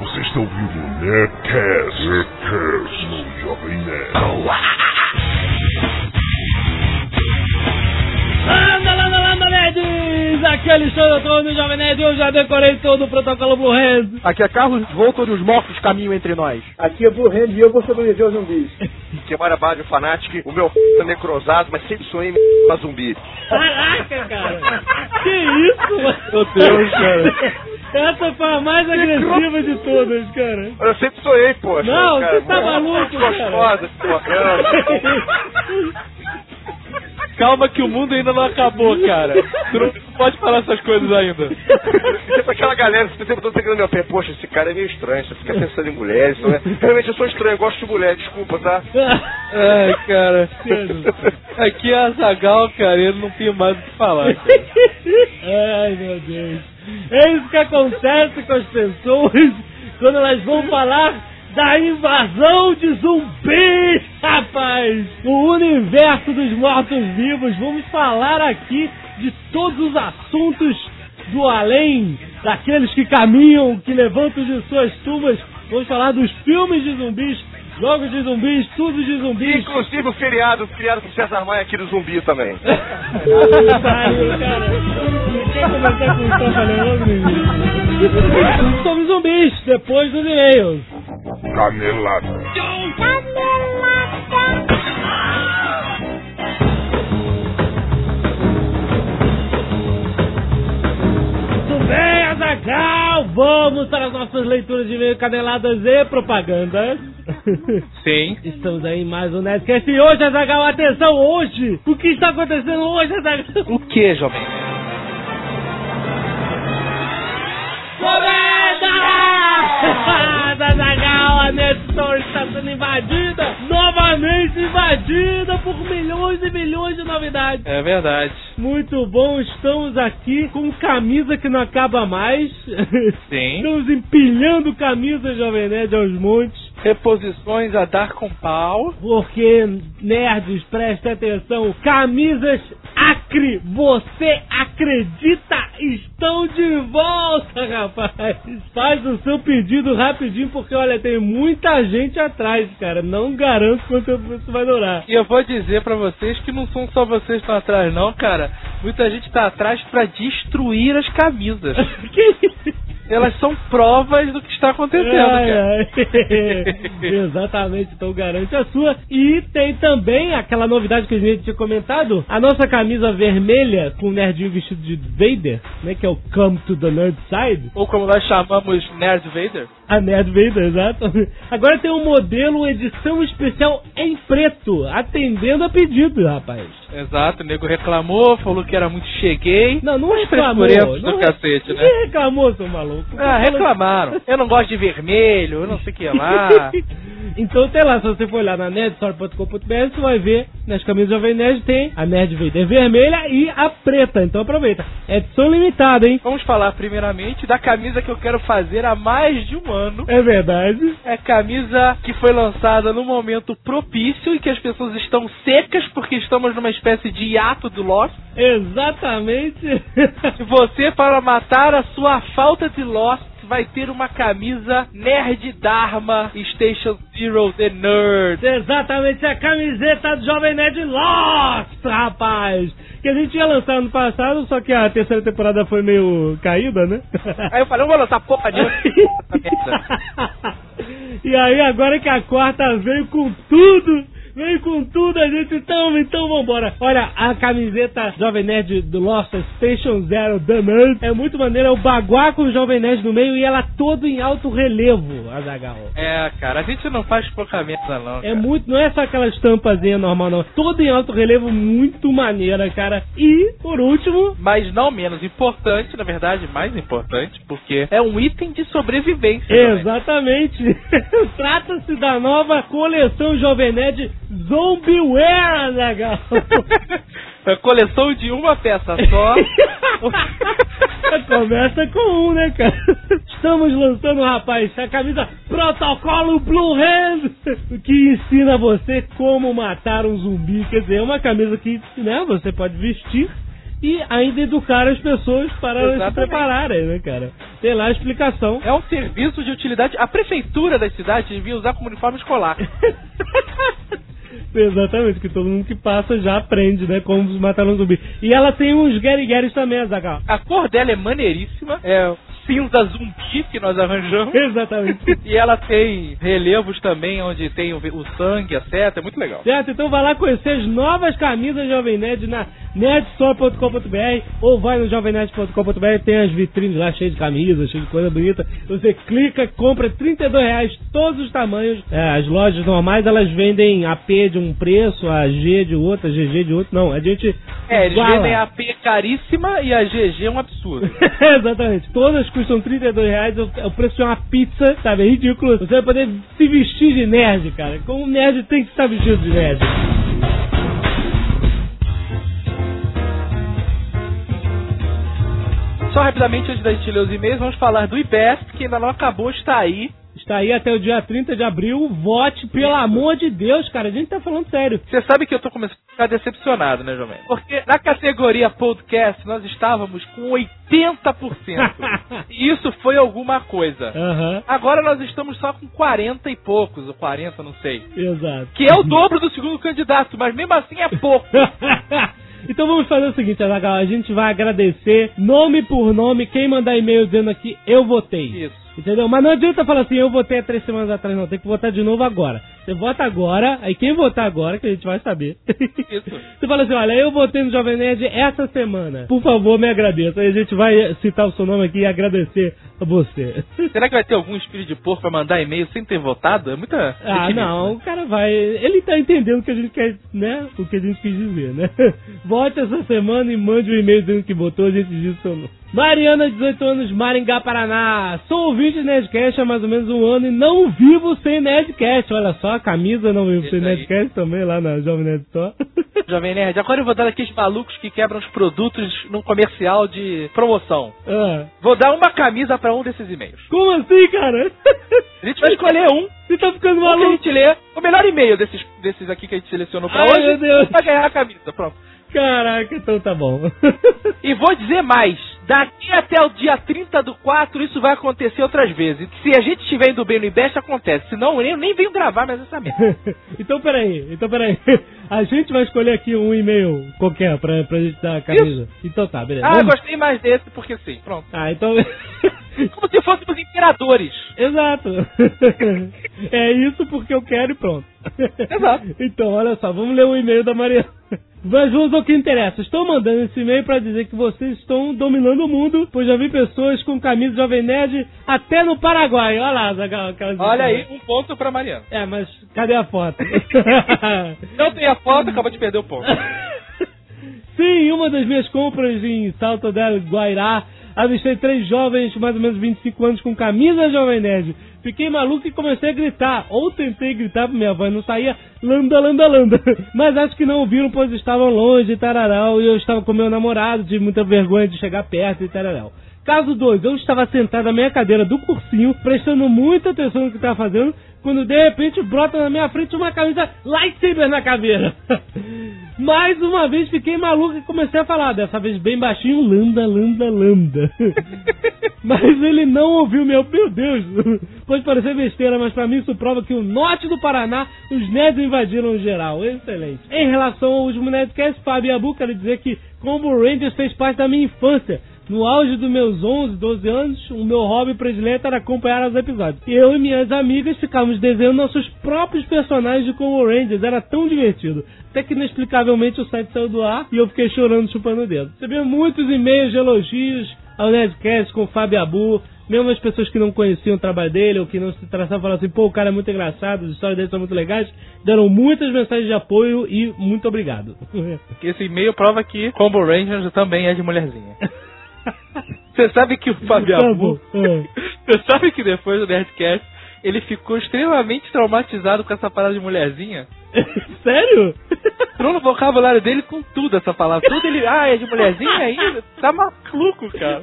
Você está ouvindo o Nerdcast, Nerdcast no Jovem Nerd. Anda, anda, anda, nerds! Aqui é Alexandre Antônio, Jovem Nerd, eu já decorei todo o protocolo Blue Hands. Aqui é Carlos Voltor e os mortos caminham entre nós. Aqui é Blue Hand e eu vou sobreviver aos zumbis. que é Marabalho Fanatic, o meu f é necrosado, mas sempre sonhei em zumbi. Caraca, cara! Que isso, mano? Meu Deus, cara. Essa foi a mais agressiva de todas, cara. Eu sempre sonhei, poxa. Não, cara, você tá maluco, cara. Gostosa, porra. Calma que o mundo ainda não acabou, cara. Tu não pode falar essas coisas ainda. Sempre aquela galera que tempo todo pegando meu pé, poxa, esse cara é meio estranho, você fica pensando em mulheres, não é? Realmente eu sou estranho, eu gosto de mulher, desculpa, tá? Ai, cara. Aqui é a Zagal, cara, eu não tenho mais o que falar. Cara. Ai, meu Deus. É isso que acontece com as pessoas quando elas vão falar da invasão de zumbis, rapaz! O universo dos mortos-vivos. Vamos falar aqui de todos os assuntos do além, daqueles que caminham, que levantam de suas tumbas. Vamos falar dos filmes de zumbis, jogos de zumbis, tudo de zumbis. Inclusive o feriado, criado por César Maia aqui do zumbi também. Pariu, cara. Quer começar com início. Somos zumbis, depois dos e-mails. Canelada. Muito bem, Azaghal! Vamos para as nossas leituras de e-mail, caneladas e propagandas. Sim. Estamos aí em mais um Nerdcast e hoje, Azaghal, atenção, hoje! O que está acontecendo hoje, Azaghal? O que, jovem? Comenta! Azaghal, a Nerd Store está sendo invadida! Novamente invadida por milhões e milhões de novidades! É verdade. Muito bom, estamos aqui com camisa que não acaba mais. Sim. Estamos empilhando camisas, Jovem Nerd, aos montes. Reposições a dar com pau. Porque, nerds, preste atenção, camisas Acre, você acredita? Estão de volta, rapaz! Faz o seu pedido rapidinho, porque olha, tem muita gente atrás, cara. Não garanto quanto tempo isso vai durar. E eu vou dizer pra vocês que não são só vocês que estão atrás, não, cara. Muita gente tá atrás pra destruir as camisas. que isso? Elas são provas do que está acontecendo, Ai, cara. ai. Exatamente, então garante a sua. E tem também aquela novidade que a gente tinha comentado: a nossa camisa vermelha com o nerdinho vestido de Vader, né? Que é o Come to the Nerd Side. Ou como nós chamamos Nerd Vader. A Nerd Vader, exato. Agora tem um modelo edição especial em preto, atendendo a pedido, rapaz. Exato, o nego reclamou, falou que era muito cheguei. Não, não reclamou. Não do re- cacete, né? Reclamou, seu maluco. Ah, reclamaram. Eu não gosto de vermelho, eu não sei o que lá. então tem lá, se você for olhar na nerdstore.com.br, você vai ver nas camisas Jovem Nerd tem a Nerd Vader vermelha e a preta. Então aproveita. É edição limitada, hein? Vamos falar primeiramente da camisa que eu quero fazer há mais de um ano. É verdade. É camisa que foi lançada no momento propício e que as pessoas estão secas porque estamos numa espécie de hiato do Lost. Exatamente. Você, para matar a sua falta de Lost, vai ter uma camisa Nerd Dharma Station Zero The Nerd. Exatamente a camiseta do Jovem Nerd Lost, rapaz. Que a gente ia lançar ano passado, só que a terceira temporada foi meio caída, né? Aí eu falei, eu vou lançar porra de e aí agora que a quarta veio com tudo, veio com tudo, a gente então, então vambora. Olha, a camiseta Jovem Nerd do Lost Station Zero The Nerd é muito maneira, é o baguá com o Jovem Nerd no meio e ela todo em alto relevo, Azagal. É, cara, a gente não faz pouca merda não. É cara. muito, não é só aquela estampazinha normal não, todo em alto relevo, muito maneira, cara. E, por último, Mas não menos importante, na verdade, mais importante, porque é um item de sobrevivência. Exatamente. Trata-se da nova coleção Jovem Nerd Zombieware, Azaghal. É coleção de uma peça só. Começa com um, né, cara? Estamos lançando, rapaz, a camisa Protocolo Blue Hand, que ensina você como matar um zumbi. Quer dizer, é uma camisa que, né, você pode vestir e ainda educar as pessoas para elas se Exatamente. prepararem, né, cara? Tem lá a explicação. É um serviço de utilidade. A prefeitura das cidades devia usar como uniforme escolar. Exatamente, que todo mundo que passa já aprende, né, como matar um zumbi. E ela tem uns guerigueres também, Azaghal. A cor dela é maneiríssima. É cinza zumbi que nós arranjamos. Exatamente. E ela tem relevos também, onde tem o, o sangue, a seta. É muito legal. Certo? Então vai lá conhecer as novas camisas Jovem Nerd na nerdstore.com.br ou vai no jovemnerd.com.br, tem as vitrines lá cheias de camisas, cheias de coisa bonita. Você clica, compra 32 reais, todos os tamanhos. É, as lojas normais elas vendem a P de um preço, a G de outro, a GG de outro. Não, a gente. É, eles iguala. vendem a P caríssima e a GG é um absurdo. Exatamente. Todas custam 32 reais. O, o preço de uma pizza, sabe? É ridículo. Você vai poder se vestir de nerd, cara. Como nerd tem que estar vestido de nerd. Só rapidamente, antes da gente ler os e-mails, vamos falar do IBESP, que ainda não acabou, está aí. Está aí até o dia 30 de abril. Vote, pelo amor de Deus, cara. A gente tá falando sério. Você sabe que eu tô começando a ficar decepcionado, né, Jomem? Porque na categoria podcast nós estávamos com 80%. e isso foi alguma coisa. Aham, Agora nós estamos só com 40 e poucos, ou 40, não sei. exato. Que é o dobro do segundo candidato, mas mesmo assim é pouco. então vamos fazer o seguinte, Azaghal. A gente vai agradecer nome por nome quem mandar e-mail dizendo aqui eu votei. Isso. Entendeu? Mas não adianta falar assim, eu votei há três semanas atrás, não. Tem que votar de novo agora. Você vota agora, aí quem votar agora, que a gente vai saber. Isso. Você fala assim, olha, eu votei no Jovem Nerd essa semana. Por favor, me agradeça. Aí a gente vai citar o seu nome aqui e agradecer a você. Será que vai ter algum espírito de porco pra mandar e-mail sem ter votado? É muita. Ah, não, o cara vai. Ele tá entendendo o que a gente quer, né? O que a gente quis dizer, né? Vote essa semana e mande um e-mail dizendo que votou, a gente diz o seu nome. Mariana, 18 anos, Maringá, Paraná. Sou ouvinte de Nerdcast há mais ou menos um ano e não vivo sem Nerdcast. Olha só, a camisa não vivo Isso sem aí. Nerdcast também lá na Jovem Nerd Store. Jovem Nerd, agora eu vou dar aqueles malucos que quebram os produtos num comercial de promoção. ah, Vou dar uma camisa pra um desses e-mails. como assim, cara? A gente vai escolher um. Você tá ficando Um que a maluco? gente lê. O melhor e-mail desses, desses aqui que a gente selecionou pra Ai, hoje meu Deus. vai ganhar a camisa. Pronto. Caraca, então tá bom. E vou dizer mais. Daqui até o dia 30 do 4, isso vai acontecer outras vezes. Se a gente estiver indo bem no IBEST, acontece. Senão, eu nem, venho gravar mais essa merda. então peraí, então peraí. A gente vai escolher aqui um e-mail qualquer pra, pra gente dar a camisa. Então tá, beleza. Ah, Vamos- gostei mais desse porque sim. Pronto. Ah, então. Como se fôssemos imperadores. Exato. é isso porque eu quero e pronto. Exato. Então, olha só, vamos ler o e-mail da Mariana. Mas vamos ao que interessa. Estou mandando esse e-mail para dizer que vocês estão dominando o mundo, pois já vi pessoas com camisa Jovem Nerd até no Paraguai. Olha lá, Zagal, Olha aí, um ponto pra Mariana. É, mas cadê a foto? Não tem a foto, acaba de perder o ponto. Sim, uma das minhas compras em Salto del Guairá, avistei três jovens, mais ou menos 25 anos, com camisa Jovem Nerd. Fiquei maluco e comecei a gritar. Ou tentei gritar pra minha voz, não saía landa, landa, landa. Mas acho que não ouviram, pois estavam longe, tararau, e eu estava com meu namorado, tive muita vergonha de chegar perto e tararau. Caso 2, eu estava sentado na minha cadeira do cursinho, prestando muita atenção no que estava fazendo, quando de repente brota na minha frente uma camisa lightsaber na caveira. Mais uma vez fiquei maluco e comecei a falar, dessa vez bem baixinho, landa, landa, landa. mas ele não ouviu meu, meu Deus. Pode parecer besteira, mas pra mim isso prova que o norte do Paraná, os nerds invadiram geral. Excelente. Em relação ao último Nerdcast, Fábio Abu, quero dizer que Combo Rangers fez parte da minha infância. No auge dos meus 11, 12 anos, o meu hobby predileto era acompanhar os episódios. E eu e minhas amigas ficávamos desenhando nossos próprios personagens de Combo Rangers. Era tão divertido. Até que inexplicavelmente o site saiu do ar e eu fiquei chorando, chupando o dedo. Recebi muitos e-mails de elogios ao Nerdcast com o Fábio Abu. Mesmo as pessoas que não conheciam o trabalho dele ou que não se traçavam falaram assim, pô, o cara é muito engraçado, as histórias dele são muito legais. Deram muitas mensagens de apoio e muito obrigado. Esse e-mail prova que Combo Rangers também é de mulherzinha. Você sabe que o Fabiabu. Bom, é. Você sabe que depois do Nerdcast ele ficou extremamente traumatizado com essa parada de mulherzinha? Sério? Entrou no vocabulário dele com tudo essa palavra. Tudo ele. Ah, é de mulherzinha ainda? Tá maluco, cara.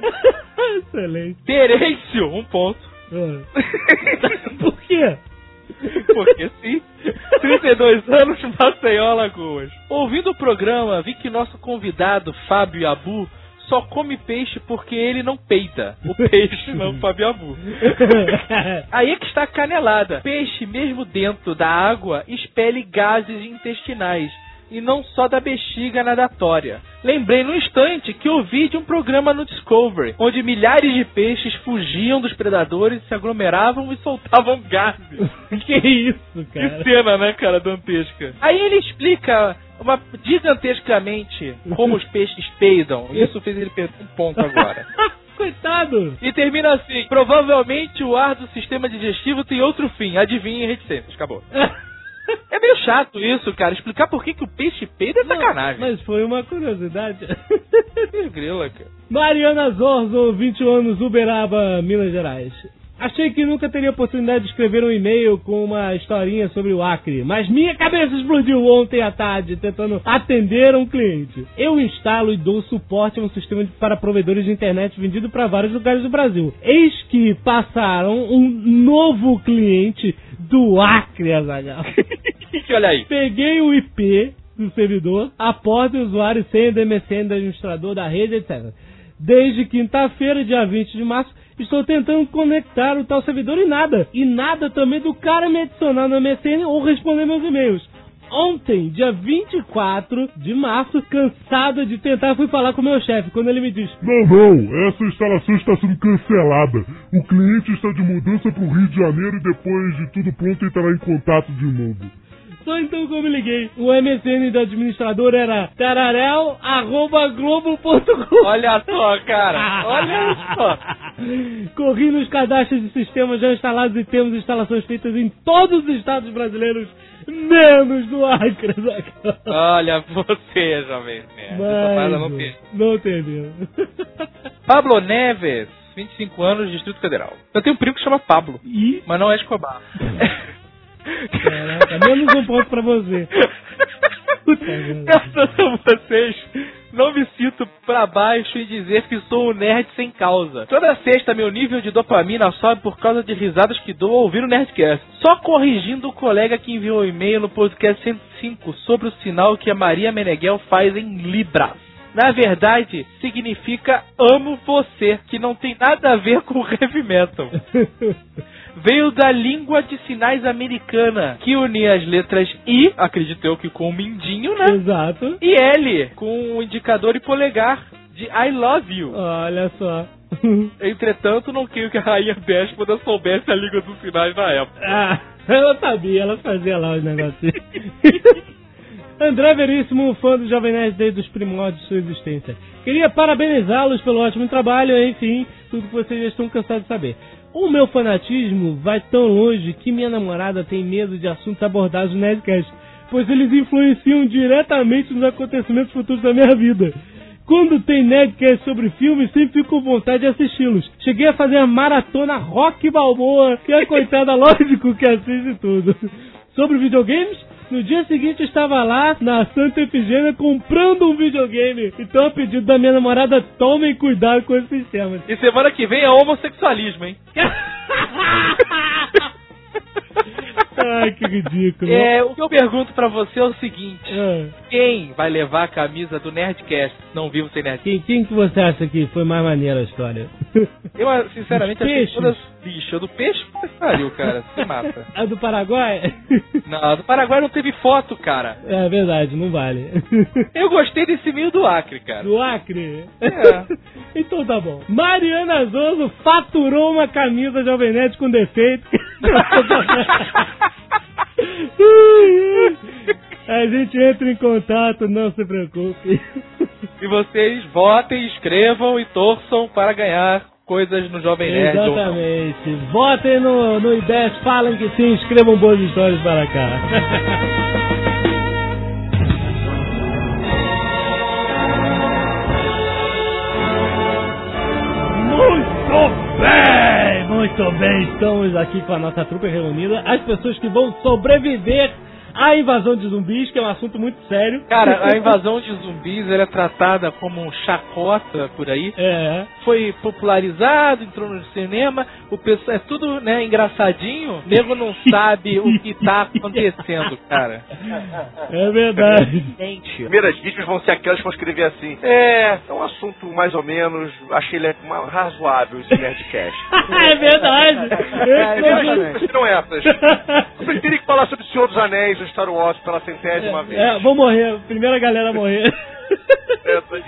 Excelente. Terêncio, um ponto. É. Por quê? Porque sim. 32 anos, Maceió, Alagoas. Ouvindo o programa, vi que nosso convidado, Fábio Yabu, só come peixe porque ele não peita. O peixe, não Yabu. Aí é que está a canelada. Peixe, mesmo dentro da água, expele gases intestinais. E não só da bexiga nadatória. Lembrei no instante que ouvi de um programa no Discovery, onde milhares de peixes fugiam dos predadores, se aglomeravam e soltavam gases. que isso, Que cara? cena, né, cara, dantesca. Aí ele explica uma, gigantescamente como os peixes peidam. Isso fez ele perder um ponto agora. Coitado! E termina assim: provavelmente o ar do sistema digestivo tem outro fim. Adivinhem reticências. Acabou. É meio chato isso, cara. Explicar por que, que o peixe peida é sacanagem. Mas foi uma curiosidade. Grila, cara. Mariana Zorzo, 21 anos, Uberaba, Minas Gerais. Achei que nunca teria oportunidade de escrever um e-mail com uma historinha sobre o Acre, mas minha cabeça explodiu ontem à tarde tentando atender um cliente. Eu instalo e dou suporte a um sistema de- para provedores de internet vendido para vários lugares do Brasil. Eis que passaram um novo cliente do Acre, Azaghal. olha aí. Peguei o IP do servidor, a porta e o usuário senha do MSN do administrador da rede, etc. Desde quinta-feira, dia 20 de março, estou tentando conectar o tal servidor e nada. E nada também do cara me adicionar no MSN ou responder meus e-mails. Ontem, dia 24 de março, cansada de tentar, fui falar com o meu chefe, quando ele me diz: Não, não, essa instalação está sendo cancelada. O cliente está de mudança para o Rio de Janeiro e depois de tudo pronto entrará em contato de novo. Só então que eu me liguei. O MSN do administrador era tararel.globo.com. Olha só, cara. Olha só. Corri nos cadastros de sistemas já instalados e temos instalações feitas em todos os estados brasileiros, menos no Acre. Olha você, jovem parada não não entendeu. Pablo Neves, 25 anos, Distrito Federal. Eu tenho um primo que chama Pablo, Ih, mas não é Escobar. caraca, menos um ponto pra você. Graças a vocês, não me sinto pra baixo e dizer que sou um nerd sem causa. Toda sexta, meu nível de dopamina sobe por causa de risadas que dou ao ouvir o Nerdcast. Só corrigindo o colega que enviou um e-mail no podcast 105 sobre o sinal que a Maria Meneghel faz em Libras. Na verdade, significa amo você, que não tem nada a ver com heavy metal. Veio da língua de sinais americana, que unia as letras I, acredito eu que com o mindinho, né? Exato. E L, com o indicador e polegar de I love you. Olha só. Entretanto, não creio que a rainha déspota soubesse a língua dos sinais na época. Ah, ela sabia, ela fazia lá os negocinhos. André Veríssimo, fã do Jovem Nerd desde os primórdios de sua existência. Queria parabenizá-los pelo ótimo trabalho, enfim, tudo que vocês já estão cansados de saber. O meu fanatismo vai tão longe que minha namorada tem medo de assuntos abordados no Nerdcast, pois eles influenciam diretamente nos acontecimentos futuros da minha vida. Quando tem Nerdcast sobre filmes, sempre fico com vontade de assisti-los. Cheguei a fazer a maratona Rock Balboa, que a coitada, lógico que assiste tudo. Sobre videogames, no dia seguinte eu estava lá na Santa Efigênia comprando um videogame. Então, a pedido da minha namorada, tomem cuidado com esses sistemas. E semana que vem é homossexualismo, hein? Ai, que ridículo. É, o que eu pergunto pra você é o seguinte: Ah, quem vai levar a camisa do Nerdcast não vivo sem Nerdcast? Quem, quem que você acha que foi mais maneira a história? Eu, sinceramente, Os achei peixes. todas lixo. A do peixe, que pariu, cara. Se mata. A do Paraguai? Não, a do Paraguai não teve foto, cara. É verdade, não vale. Eu gostei desse meio do Acre, cara. Do Acre? É. então tá bom. Mariana Zoso faturou uma camisa Jovem Nerd com defeito. A gente entra em contato, não se preocupe. E vocês votem, escrevam e torçam para ganhar coisas no Jovem Nerd. Exatamente. Votem no, no IBES, falem que sim, escrevam boas histórias para cá. muito bem. Estamos aqui com a nossa trupe reunida. As pessoas que vão sobreviver a invasão de zumbis, que é um assunto muito sério. Cara, a invasão de zumbis ela é tratada como um chacota por aí. É. Foi popularizado, entrou no cinema, o pessoal é tudo, né, engraçadinho. O nego não sabe o que tá acontecendo, cara. É verdade. Gente, Primeiras vítimas vão ser aquelas que vão escrever assim. É, é um assunto mais ou menos, achei ele uma- razoável esse Nerdcast. é verdade. É, exatamente. Não essas. Eu preferi que falar sobre o Senhor dos Anéis, o Star Wars, pela centésima vez. É, vou morrer. Primeira galera a morrer. É, isso aí.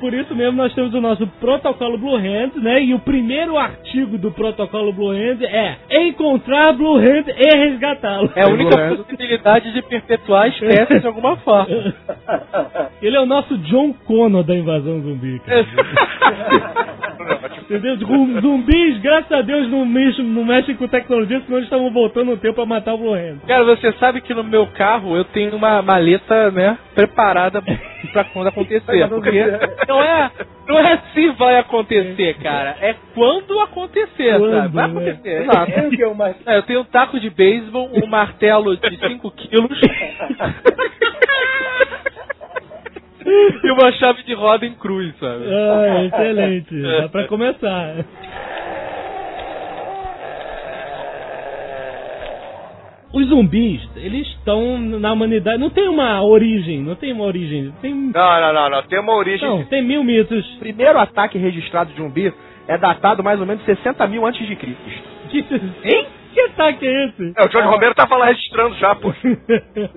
Por isso mesmo nós temos o nosso protocolo Blue Hand, né? E o primeiro artigo do protocolo Blue Hand é encontrar Blue Hand e resgatá-lo. é a única possibilidade de perpetuar a espécie de alguma forma. Ele é o nosso John Connor da invasão zumbi, cara. Entendeu? Zum- Zumbis, graças a Deus, não mexem, não mexem com tecnologia, senão eles estavam voltando no tempo pra matar o Blue Hand. Cara, você sabe que no meu carro eu tenho uma maleta, né, preparada pra quando acontecer. Porque não é, não é se vai acontecer, cara. É quando acontecer, Quando, sabe? Vai né? acontecer. Exato. É eu mais. É, eu tenho um taco de beisebol, um martelo de 5 quilos e uma chave de roda em cruz, sabe? Ah, excelente. Dá pra começar. Os zumbis, eles estão na humanidade. Não tem uma origem, não tem uma origem. Tem. Não, não, não, não. Tem uma origem. Não, tem mil mitos. O primeiro ataque registrado de zumbi é datado mais ou menos 60 mil antes de Cristo. Hein? Que ataque é esse? É, o Jorge Romero tava lá registrando já, pô.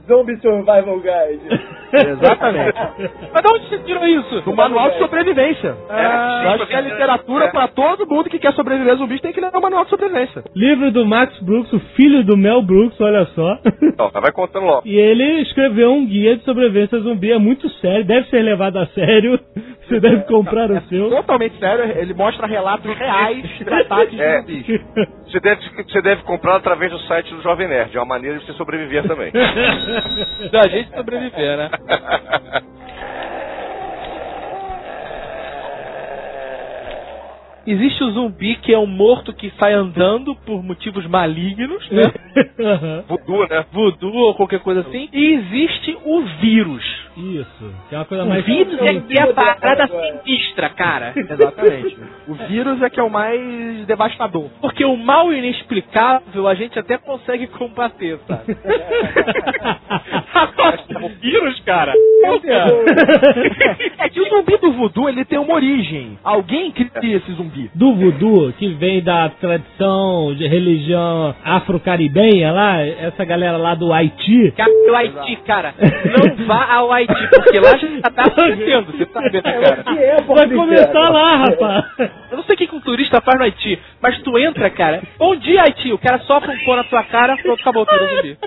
Zombie Survival Guide. Exatamente. Mas de onde você tirou isso? Do manual de sobrevivência. Ah, Eu acho que a literatura é. pra todo mundo que quer sobreviver a zumbis tem que ler o manual de sobrevivência. Livro do Max Brooks, o filho do Mel Brooks, olha só. Ó, vai contando logo. E ele escreveu um guia de sobrevivência zumbi, é muito sério, deve ser levado a sério. Você deve comprar o seu. Totalmente sério, ele mostra relatos reais de ataques É. de zumbis. Você deve, você deve comprar através do site do Jovem Nerd. É uma maneira de você sobreviver também. Da gente sobreviver, né? Existe o zumbi que é um morto que sai andando por motivos malignos, né? Voodoo, né? Voodoo ou qualquer coisa assim. E existe o vírus. Isso, que é uma coisa O mais. vírus é que é a parada sinistra, cara. Exatamente. O vírus é que é o mais devastador. Porque o mal inexplicável a gente até consegue combater, sabe? Agora, o vírus, cara. É que o zumbi do voodoo, ele tem uma origem. Alguém cria esse zumbi. do voodoo, que vem da tradição de religião afro-caribenha lá, essa galera lá do Haiti. Cara, o Haiti, cara. Não vá ao Haiti, porque lá já tá acontecendo, você tá vendo, cara? É, Vai começar lá, rapaz. Eu não sei o que que um turista faz no Haiti, mas tu entra, cara. Bom dia, Haiti. O cara sopra um pão na tua cara, pronto, acabou, virou zumbi.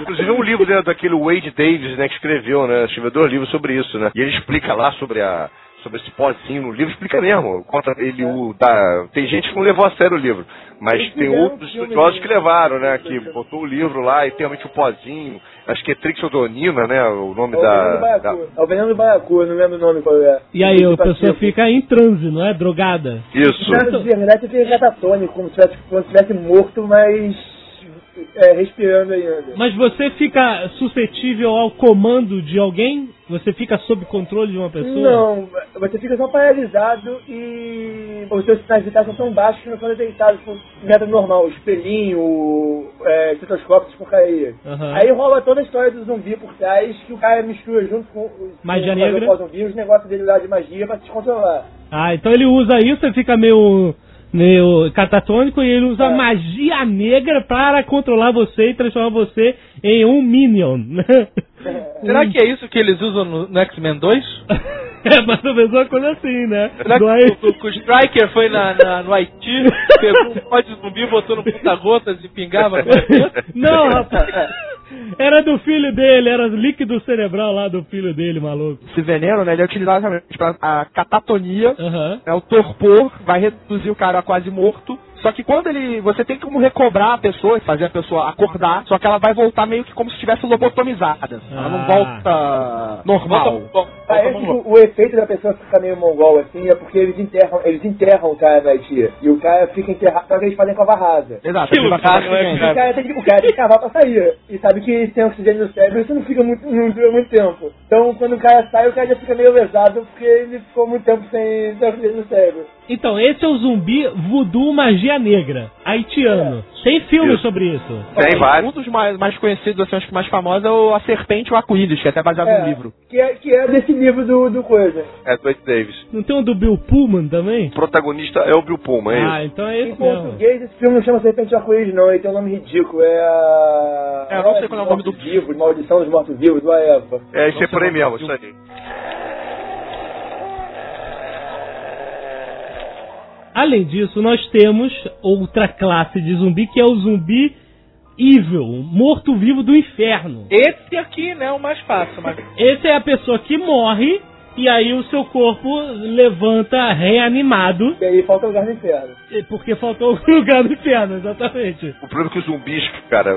Inclusive um livro né, daquele Wade Davis, né, que escreveu, né? Escreveu dois livros sobre isso, né? E ele explica lá sobre a. Sobre esse pozinho no livro, explica mesmo. Conta ele o. Da, tem gente que não levou a sério o livro, mas Eles tem outros estudiosos que levaram, né? Que botou o livro lá e tem realmente o pozinho. Acho que é Trixodonina, né? O nome É o veneno do da. da. É o veneno do baiacu, eu não lembro o nome qual é. E aí a pessoa fica em transe, não é? Drogada. isso. De verdade, tem catatônico, como se tivesse, como se tivesse morto, mas é, respirando ainda. Mas você fica suscetível ao comando de alguém? Você fica sob controle de uma pessoa? Não, você fica só paralisado e os seus sinais vitais são tão baixos que não são detectados por método normal, espelhinho, é, estetoscópio, porcaria. Aham. Aí rola toda a história do zumbi por trás, que o cara mistura junto com o Magia com o negra. zumbi, os negócios dele lá de magia pra te controlar. Ah, então ele usa isso, você fica meio, meio catatônico e ele usa É. magia negra para controlar você e transformar você em um Minion. né? Será que é isso que eles usam no, no X-Men 2? É mais ou menos uma coisa assim, né? Será que o, o- o Striker foi na, na- no Haiti, pegou um pote de zumbi, botou no puta-gotas e pingava? Não, rapaz. Era do filho dele, era líquido cerebral lá do filho dele, maluco. Esse veneno, né, ele é utilizado realmente pra a catatonia, Aham. é o torpor, vai reduzir o cara a quase morto. Só que quando ele. Você tem como recobrar a pessoa e fazer a pessoa acordar, só que ela vai voltar meio que como se estivesse lobotomizada. Ela não Ah. volta normal. Parece que o, o efeito da pessoa ficar meio mongol assim é porque eles enterram, eles enterram o cara na Haiti. E o cara fica enterrado, só que eles fazem com a barrasa. Exato. Que não é, assim, O cara, tem que, o cara tem que cavar pra sair. E sabe que sem oxigênio no cérebro isso não fica muito, não dura muito tempo. Então quando o cara sai, o cara já fica meio lesado porque ele ficou muito tempo sem, sem oxigênio no cérebro. Então, esse é o zumbi voodoo magia negra, haitiano. Tem filme Isso. sobre isso. Tem vários. Um dos mais, mais conhecidos, assim, acho que mais famosos é o A Serpente e o Arco-Íris, que é até baseado É, no livro. Que é, que é desse livro do, do coisa. É do Ed Davis. Não tem um do Bill Pullman também? O protagonista é o Bill Pullman, é isso. Ah, então é Em esse mesmo. português, esse filme não chama Serpente de Arco-Íris, não. Ele tem um nome ridículo. É a. É, eu não sei qual é o nome do- Vivos, Maldição dos Mortos-Vivos, do Eva. É, isso é Não por aí mesmo, isso aí. Além disso, nós temos outra classe de zumbi que é o zumbi evil, morto-vivo do inferno. Esse aqui, né, é o mais fácil, mas Esse é a pessoa que morre e aí o seu corpo levanta reanimado E aí falta lugar no inferno. porque faltou o lugar no inferno, exatamente. O problema é que os zumbis, cara,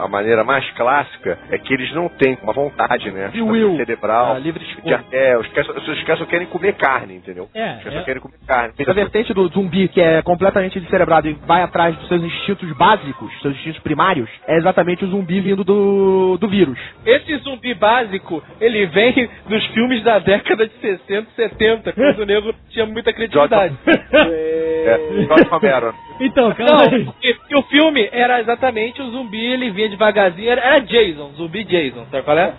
a maneira mais clássica é que eles não têm uma vontade, né? Free will. cerebral. Ah, livre de de- é, os caras, os caras só querem comer carne, entendeu? É, os caras é. só querem comer carne. A vertente do zumbi, que é completamente descerebrado e vai atrás dos seus instintos básicos, seus instintos primários, é exatamente o zumbi vindo do, do vírus. esse zumbi básico, ele vem dos filmes da década de 60 e 70, quando o nego tinha muita criatividade. É, Jorge Romero. Então, calma Não, aí. porque, porque o filme era exatamente o zumbi, ele vinha devagarzinho, era, era Jason, zumbi Jason, sabe qual é?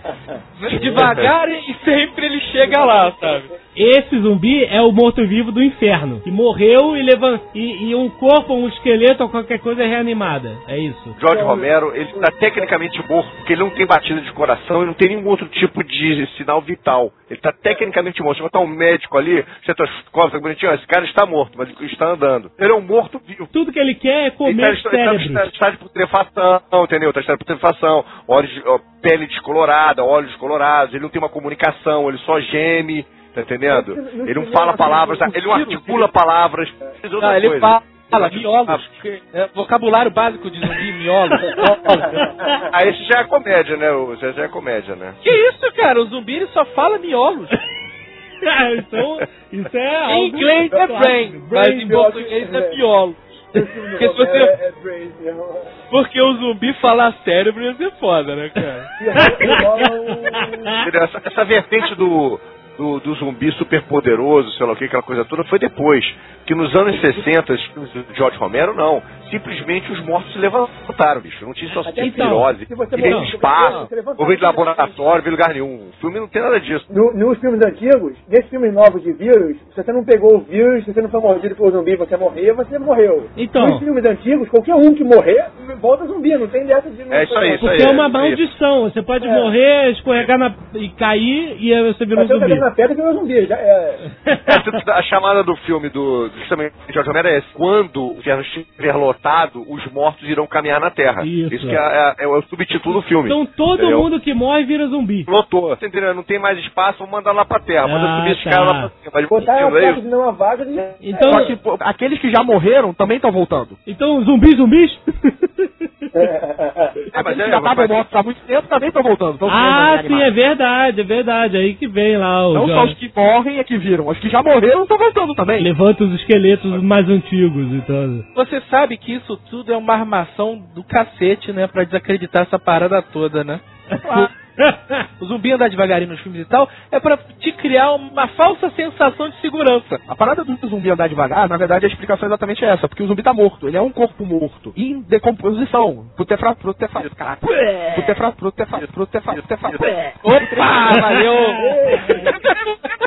Devagar e sempre ele chega lá, sabe? Esse zumbi é o morto-vivo do inferno, que morreu e, levan... e, e um corpo, um esqueleto ou qualquer coisa é reanimada. É isso. Jorge Romero, ele está tecnicamente morto, porque ele não tem batida de coração e não tem nenhum outro tipo de sinal vital. Ele está tecnicamente morto. Se botar um médico ali, estetoscópio, tá bonitinho, ó, esse cara está morto, mas ele está andando. Ele é um morto vivo. Tudo que ele quer é Ele comer tá, cérebros. tá, tá de putrefação, entendeu? Está de putrefação, olhos, pele descolorada, olhos colorados, ele não tem uma comunicação, ele só geme, tá entendendo? Ele não fala palavras, ele não articula palavras. Não, ele coisa. fala, fala miolos, que- é, vocabulário básico de zumbi, miolos. Ah, esse já é comédia, né? O- Já, já é comédia, né? que isso, cara? O zumbi ele só fala miolos. Ah, então, isso é algo... Em inglês é brain, mas em Brain, português é miolo. Porque se você- É, é mesmo. Porque o zumbi falar cérebro ia ser foda, né, cara? Essa, essa vertente do, do, do zumbi super poderoso, sei lá o que, aquela coisa toda, foi depois. Que nos anos 60, os filmes do George Romero, não. Simplesmente os mortos se levantaram, bicho. Não tinha só então, virose. você espaço, ou veio de laboratório, veio lugar nenhum. O filme não tem nada disso. No- nos filmes antigos, nesses filmes novos de vírus, se você não pegou o vírus, se você não foi mordido por zumbi, você morreu, você morreu. Então. Nos filmes antigos, qualquer um que morrer, volta zumbi, não tem dessa de... É isso aí, isso Porque aí. é uma aí. maldição. Você pode É. morrer, escorregar na... e cair e aí você vira um zumbi. Na pedra que virou zumbi, já é... A chamada do filme do, justamente de George Romero é quando o inferno estiver lotado, os mortos irão caminhar na Terra. Isso. que é, é- é o subtítulo do filme. Então todo Entendeu? mundo que morre vira zumbi. Lotou. Você entendeu? Não tem mais espaço, vamos mandar lá pra Terra. Manda Ah, subir esse tá. cara lá pra cima. Mas Botar a não é porta isso? de não a vaga de... Então, Só que pô, aqueles que já morreram também estão voltando. então zumbis, zumbis? É, mas é, já estavam mas- mortos há muito tempo também estão voltando. Tão ah, sim, reanimados. é verdade, é verdade. Aí que vem lá o Não só Jorge. os que morrem é que viram, os que já morreram estão voltando também. Levanta os esqueletos mais antigos e tal. Você sabe que isso tudo é uma armação do cacete, né? Pra desacreditar essa parada toda, né? O zumbi andar devagarinho nos filmes e tal é pra te criar uma falsa sensação de segurança. A parada do zumbi andar devagar, na verdade, a explicação é exatamente essa, porque o zumbi tá morto, ele é um corpo morto, em decomposição. Putefra, putefra, caraca. Putefra, putefra, putefra, putefra. Opa, valeu!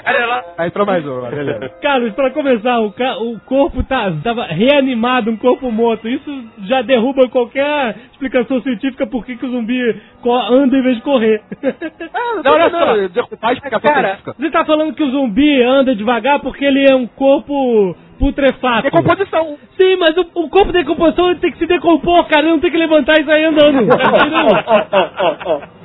Olha lá. Aí entrou mais um, beleza. Carlos, pra começar, o, ca- o corpo tá, tava reanimado, um corpo morto. Isso já derruba qualquer explicação científica por que, que o zumbi anda em vez de correr. Não, olha só, faz explicação Cara, científica. Você tá falando que o zumbi anda devagar porque ele é um corpo putrefato. Decomposição. Sim, mas o, o corpo de decomposição tem que se decompor, cara. Ele não tem que levantar e sair andando.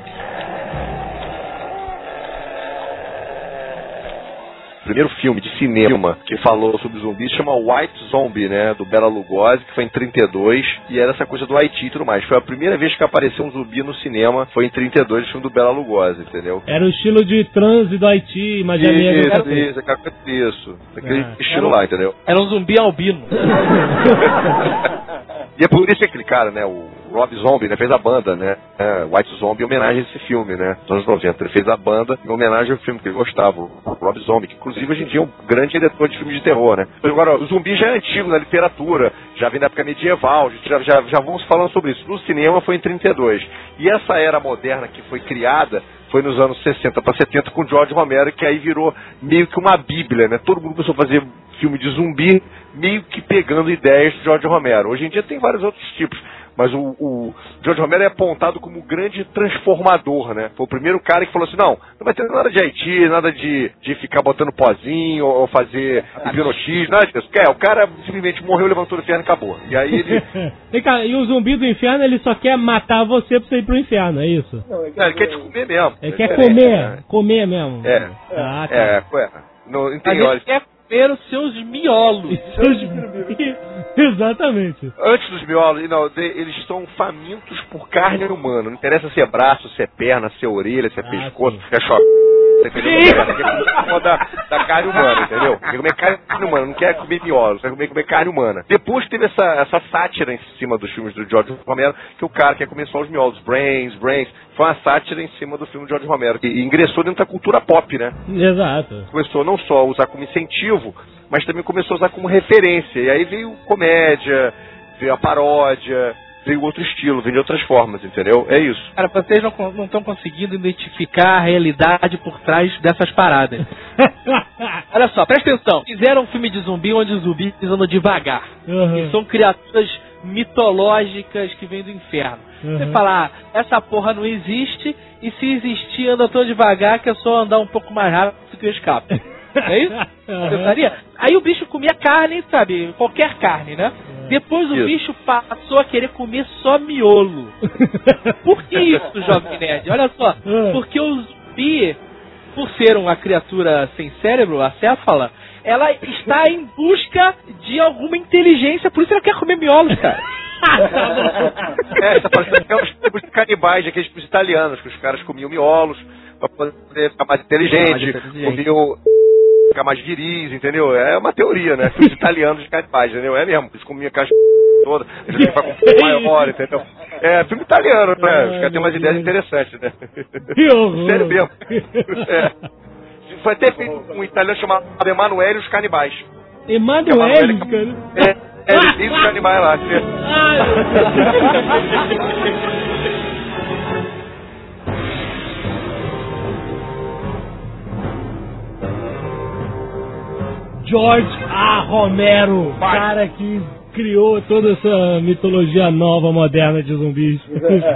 primeiro filme de cinema que falou sobre zumbis chama White Zombie, né? Do Bela Lugosi, que foi em 32. E era essa coisa do Haiti e tudo mais. Foi a primeira vez que apareceu um zumbi no cinema. Foi em 32, o filme do Bela Lugosi, entendeu? Era o estilo de transe do Haiti, Magia Negra. Isso, isso, aquela- isso. Aquele Ah. estilo lá, entendeu? Era um zumbi albino. E é por isso que aquele cara, né, o Rob Zombie, né, fez a banda, né, é, White Zombie, em homenagem a esse filme, né, nos anos 90. Ele fez a banda em homenagem ao filme que ele gostava, o Rob Zombie, que inclusive hoje em dia é um grande diretor de filmes de terror, né. Agora, o zumbi já é antigo na literatura, já vem da época medieval, já, já, já vamos falando sobre isso. No cinema foi em 32. E essa era moderna que foi criada foi nos anos 60 para 70 com George Romero, que aí virou meio que uma bíblia, né? Todo mundo começou a fazer filme de zumbi, meio que pegando ideias de George Romero. Hoje em dia tem vários outros tipos, mas o, o George Romero é apontado como o grande transformador, né? Foi o primeiro cara que falou assim, não, não vai ter nada de Haiti, nada de, de ficar botando pozinho ou fazer hipnotismo, nada disso. É, o cara simplesmente morreu, levantou do inferno e acabou. E aí ele... Vem cá, e o zumbi do inferno, ele só quer matar você pra você ir pro inferno, é isso? Não, é que Não, ele quer te comer mesmo. Ele quer diferente, comer, né? comer mesmo. É. Ah, tá. É, é. No, Mas interior. ele quer comer os seus miolos. Seus- Exatamente. Antes dos miolos, não, de- eles estão famintos por carne humana. Não interessa se é braço, se é perna, se é orelha, se é Ah, pescoço, sim. se é chop. Entendeu? Quer comer da, da carne humana, entendeu? Quer comer carne humana, não quer comer miolos, quer comer, comer carne humana. Depois teve essa, essa sátira em cima dos filmes do George Romero, que o cara quer comer só os miolos, brains, brains. Foi uma sátira em cima do filme do George Romero. E, e ingressou dentro da cultura pop, né? Exato. começou não só a usar como incentivo, mas também começou a usar como referência. E aí veio comédia, veio a paródia, veio outro estilo, veio de outras formas, entendeu? É isso. Cara, vocês não estão conseguindo identificar a realidade por trás dessas paradas. Olha só, presta atenção. Fizeram um filme de zumbi onde os zumbis andam devagar. Uhum. E são criaturas mitológicas que vêm do inferno. Você Uhum. fala, ah, essa porra não existe, e se existir, anda tão devagar que é só andar um pouco mais rápido que eu É isso? Uhum. Pensaria? Aí o bicho comia carne, sabe? Qualquer carne, né? Depois o Isso. bicho passou a querer comer só miolo. Por que isso, Jovem Nerd? Olha só. Hum. Porque o zumbi, por ser uma criatura sem cérebro, acéfala, ela está em busca de alguma inteligência, por isso ela quer comer miolos, cara. É, tá parecendo até os tipos de canibais, aqueles tipos italianos, que os caras comiam miolos pra poder ficar mais inteligente, Mais inteligente. comiam mais viris, entendeu? É uma teoria, né? Os italianos de canibais, entendeu? É mesmo, eles comiam caixa toda, eles ficam com um pouco maior, entendeu? É, filme italiano, né? Os caras têm umas ideias interessantes, né? Que horror. Sério mesmo. É. Foi até feito um italiano chamado Emanuele e os Canibais. Emanuel, Emanuele- cara. É, é ele tem os canibais lá. Ai, George A. Romero, cara que criou toda essa mitologia nova, moderna de zumbis.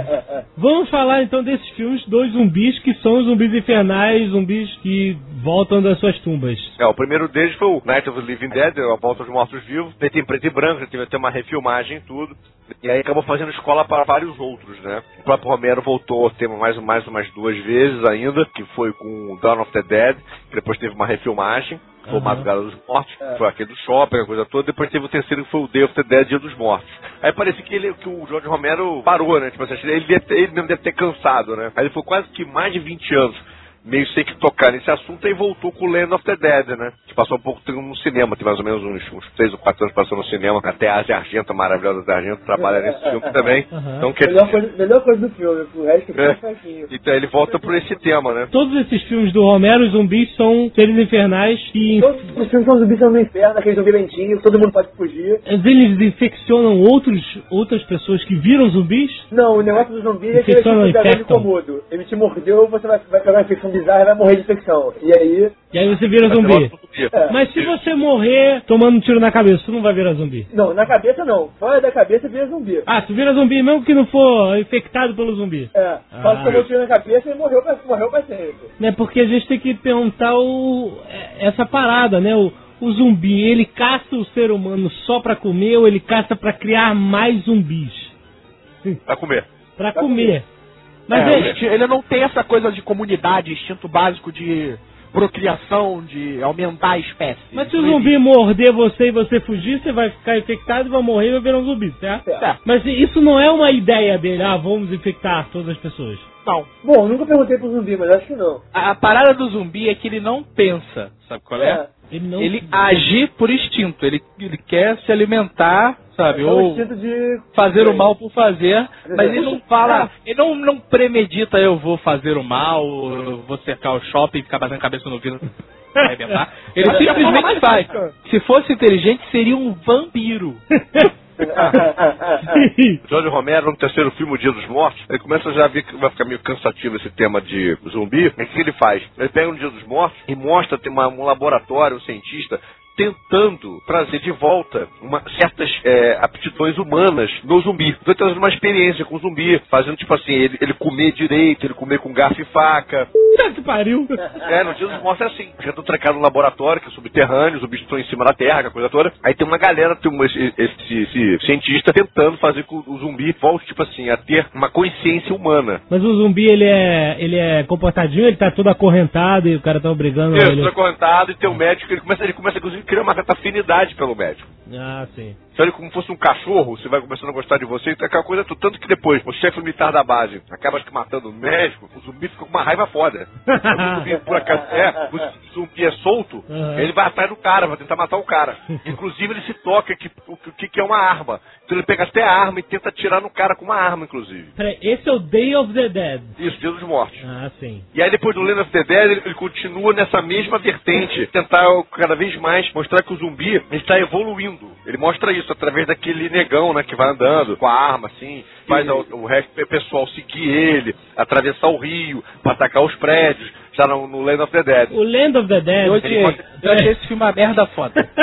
Vamos falar então desses filmes dos zumbis que são os zumbis infernais, zumbis que voltam das suas tumbas. É, o primeiro deles foi o Night of the Living Dead, a Volta dos Mortos Vivos, feito em preto e branco, teve até uma refilmagem e tudo. E aí acabou fazendo escola para vários outros, né? O próprio Romero voltou a ter mais, mais umas duas vezes ainda, que foi com Dawn of the Dead, que depois teve uma refilmagem, foi o Aham. Madrugada dos Mortos, que foi aquele do shopping, a coisa toda. Depois teve o terceiro, que foi o Day of the Dead, Dia dos Mortos. Aí parecia que, ele, que o George Romero parou, né? Tipo assim, ele, deve ter- ele mesmo deve ter cansado, né? Aí ele foi quase que mais de 20 anos meio sem que tocar nesse assunto e voltou com o Land of the Dead, né? Que passou um pouco tempo no cinema, tem mais ou menos uns, uns 3 ou 4 anos passando no cinema. Até a Asia Argento, a maravilhosa Asia Argento, trabalha nesse filme também. Aham. Então, quer melhor, coisa, melhor coisa do filme, o resto É. fraquinho. então ele volta por esse tema, né? Todos esses filmes do Romero, os zumbis são seres infernais que Todos os filmes são zumbis são no inferno, aquele zumbi lentinho, todo mundo pode fugir. eles infeccionam outros, outras pessoas que viram zumbis. Não, o negócio do zumbi é que ele Infecção não dragão de infectam? comodo. Ele te mordeu, você vai, vai pegar uma infecção bizarra e vai morrer de infecção. E aí, E aí você vira zumbi. zumbi. É. Mas se você morrer tomando um tiro na cabeça, você não vai virar zumbi. não, na cabeça não. Fora da cabeça vira zumbi. Ah, tu vira zumbi mesmo que não for infectado pelo zumbi. É, Ah. só que tomou um tiro na cabeça e morreu pra, morreu pra sempre. Né? Porque a gente tem que perguntar o, é- essa parada, né? O, o zumbi, ele caça o ser humano só pra comer ou ele caça pra criar mais zumbis? Pra comer. Pra Pra comer. Mas É, é- o instinto- ele não tem essa coisa de comunidade, instinto básico de procriação, de aumentar a espécie. Mas se o zumbi morder você e você fugir, você vai ficar infectado e vai morrer e vai virar um zumbi, certo? Certo. Mas isso não é uma ideia dele, ah, vamos infectar todas as pessoas. Não. Bom, nunca perguntei pro zumbi, mas acho que não. A, a parada do zumbi é que ele não pensa, sabe qual é? É. Ele não. Ele age por instinto, ele, ele quer se alimentar, sabe? É Ou instinto de. fazer o mal por fazer, mas ele não fala, ele não, não premedita, eu vou fazer o mal, eu vou cercar o shopping e ficar batendo cabeça no vidro. vai arrebentar. Ele simplesmente faz. Se fosse inteligente, seria um vampiro. Jorge Romero, no terceiro filme, O Dia dos Mortos, ele começa já a ver que vai ficar meio cansativo esse tema de zumbi. O que ele faz? Ele pega um Dia dos Mortos e mostra tem uma- um laboratório, um cientista, tentando trazer de volta uma- certas é, aptidões humanas no zumbi. Então, trazendo uma experiência com o zumbi, fazendo tipo assim, ele, ele comer direito, ele comer com garfo e faca. Puta que pariu. É, no Dia dos Mortos é assim. Já estão trancados no laboratório, que é subterrâneo, os bichos estão em cima da terra, aquela coisa toda. Aí tem uma galera, tem um, esse, esse- esse cientista tentando fazer com que o zumbi volte, tipo assim, a ter uma consciência humana. Mas o zumbi, ele é, ele é comportadinho, ele tá todo acorrentado e o cara tá obrigando Isso, ele. tá correntado e tem o médico, ele começa, ele começa inclusive a criar uma certa afinidade pelo médico. Ah, sim. Então ele como fosse um cachorro, você vai começando a gostar de você, então aquela coisa, tanto que depois o chefe militar da base acaba que matando o médico, o zumbi fica com uma raiva foda. Quando o zumbi, por acaso, é, o zumbi é solto, Uhum. ele vai atrás do cara, vai tentar matar o cara. Inclusive ele se toca que, o que, que é uma arma. Então ele pega até a arma e tenta atirar no cara com uma arma, inclusive. Peraí, esse é o Day of the Dead. Isso, Dia dos Mortos. Ah, sim. E aí depois do Land of the Dead, ele, ele continua nessa mesma vertente, tentar cada vez mais mostrar que o zumbi está evoluindo. Ele mostra isso através daquele negão, né, que vai andando. Com a arma, assim, faz o, o resto do pessoal seguir ele, atravessar o rio, para atacar os prédios, já no, no Land of the Dead. O Land of the Dead. Eu achei, eu achei esse filme uma merda foda.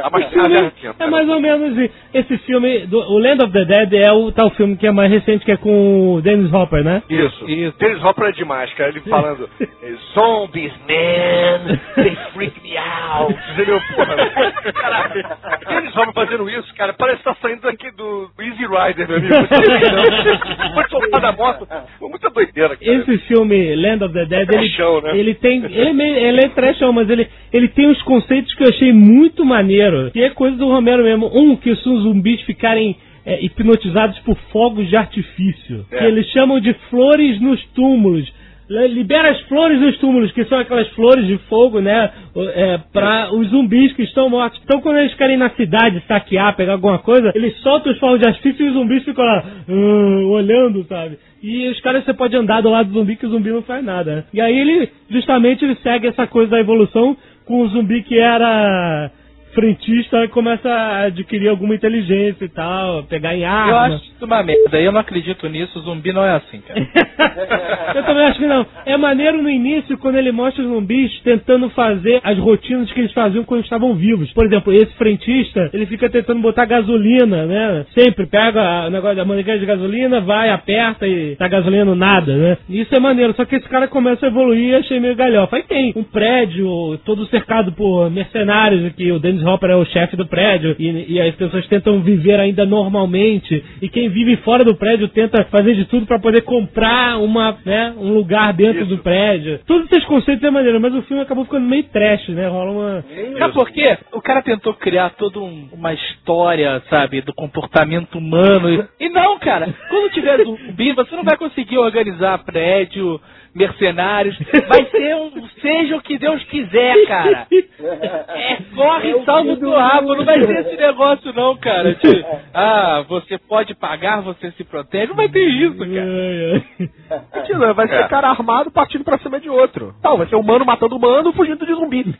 Ah, mas filme ah, é mais ou menos esse filme. Do, o Land of the Dead é o tal filme que é mais recente, que é com o Dennis Hopper, né? Isso. Isso. Dennis Hopper é demais, cara. Ele falando Zombies, man, they freak me out. Entendeu? Porra, caralho. Dennis Hopper fazendo isso, cara, parece que tá saindo daqui do Easy Rider, meu amigo. Soltar da moto. Foi muita doideira, cara. Esse filme, Land of the Dead, ele, Trashão, né? ele tem. Ele é, meio, ele é trashão, mas ele, ele tem uns conceitos que eu achei muito maneiro. Que é coisa do Romero mesmo. Um, que os zumbis ficarem é, hipnotizados por fogos de artifício. É. Que eles chamam de flores nos túmulos. Libera as flores nos túmulos, que são aquelas flores de fogo, né? É, para os zumbis que estão mortos. Então, quando eles querem ir na cidade saquear, pegar alguma coisa, eles soltam os fogos de artifício e os zumbis ficam lá, "Hum", olhando, sabe? E os caras você pode andar do lado do zumbi que o zumbi não faz nada. Né? E aí ele, justamente, ele segue essa coisa da evolução com o zumbi que era frentista começa a adquirir alguma inteligência e tal, pegar em Eu arma. acho isso uma merda, eu não acredito nisso, zumbi não é assim, cara. Eu também acho que não. É maneiro no início quando ele mostra os zumbis tentando fazer as rotinas que eles faziam quando estavam vivos. Por exemplo, esse frentista, ele fica tentando botar gasolina, né? Sempre pega o negócio da mangueira de gasolina, vai, aperta e tá gasolina nada, né? Isso é maneiro. Só que esse cara começa a evoluir e achei meio galhofa. Aí tem um prédio todo cercado por mercenários, aqui o Dennis Hopper é o chefe do prédio e, e as pessoas tentam viver ainda normalmente. E quem vive fora do prédio tenta fazer de tudo pra poder comprar uma, né, um lugar dentro Isso. do prédio. Todos esses conceitos é maneiro, mas o filme acabou ficando meio trash, né? Rola uma. Sabe por quê? O cara tentou criar toda um- uma história, sabe, do comportamento humano. E, e não, cara, quando tiver zumbi, você não vai conseguir organizar prédio, mercenários. Vai ser um. Seja o que Deus quiser, cara. É, corre e salva o teu rabo. Não vai ter esse negócio, não, cara. De, ah, você pode pagar, você se protege. Não vai ter isso, cara. Mentira, vai ser É. cara armado partindo pra cima de outro. Não, vai ser humano matando humano fugindo de zumbi.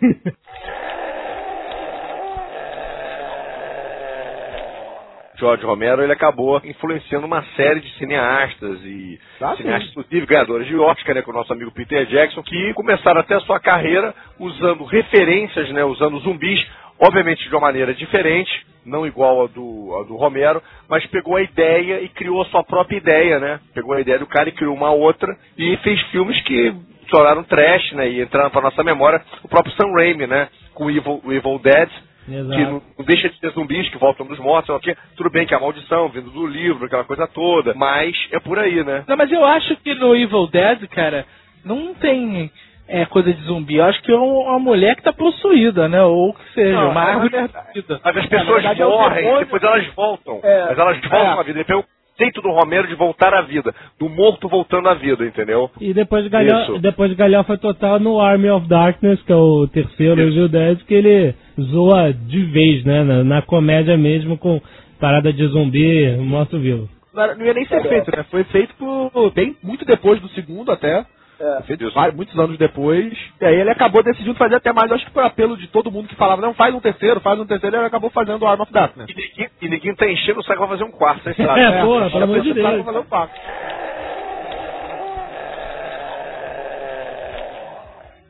George Romero ele acabou influenciando uma série de cineastas e Ah, cineastas, inclusive ganhadores de Oscar, né, com o nosso amigo Peter Jackson, que começaram até a sua carreira usando referências, né, usando zumbis, obviamente de uma maneira diferente, não igual a do, a do Romero, mas pegou a ideia e criou a sua própria ideia, né? Pegou a ideia do cara e criou uma outra e fez filmes que estouraram trash, né, e entraram para nossa memória, o próprio Sam Raimi, né, com Evil, o Evil Dead, que Exato. não, não deixa de ter zumbis que voltam dos mortos, quê. tudo bem que é a maldição vindo do livro, aquela coisa toda, mas é por aí, né? Não, mas eu acho que no Evil Dead, cara, não tem é coisa de zumbi. Eu acho que é uma mulher que tá possuída, né? Ou que seja, Não, uma é árvore possuída. Mas as pessoas verdade, é morrem, demônio. depois elas voltam. É. Mas elas voltam É. à vida. O conceito do Romero de voltar à vida. Do morto voltando à vida, entendeu? E depois de galhão, Isso. depois de galhofa total no Army of Darkness, que é o terceiro Isso. Gil 10, que ele zoa de vez, né? Na, na comédia mesmo, com parada de zumbi, morto-vivo. Não, ia nem ser feito, né? Foi feito por, bem, muito depois do segundo até. É. Isso. vários- muitos anos depois. E aí ele acabou decidindo fazer até mais, acho que por apelo de todo mundo que falava, não, faz um terceiro, faz um terceiro, ele acabou fazendo o Arm of Darkness. E ninguém, e ninguém tá enchendo o saco pra fazer um quarto, vocês sabem. É, porra, pelo amor de Deus. fazer um pacto.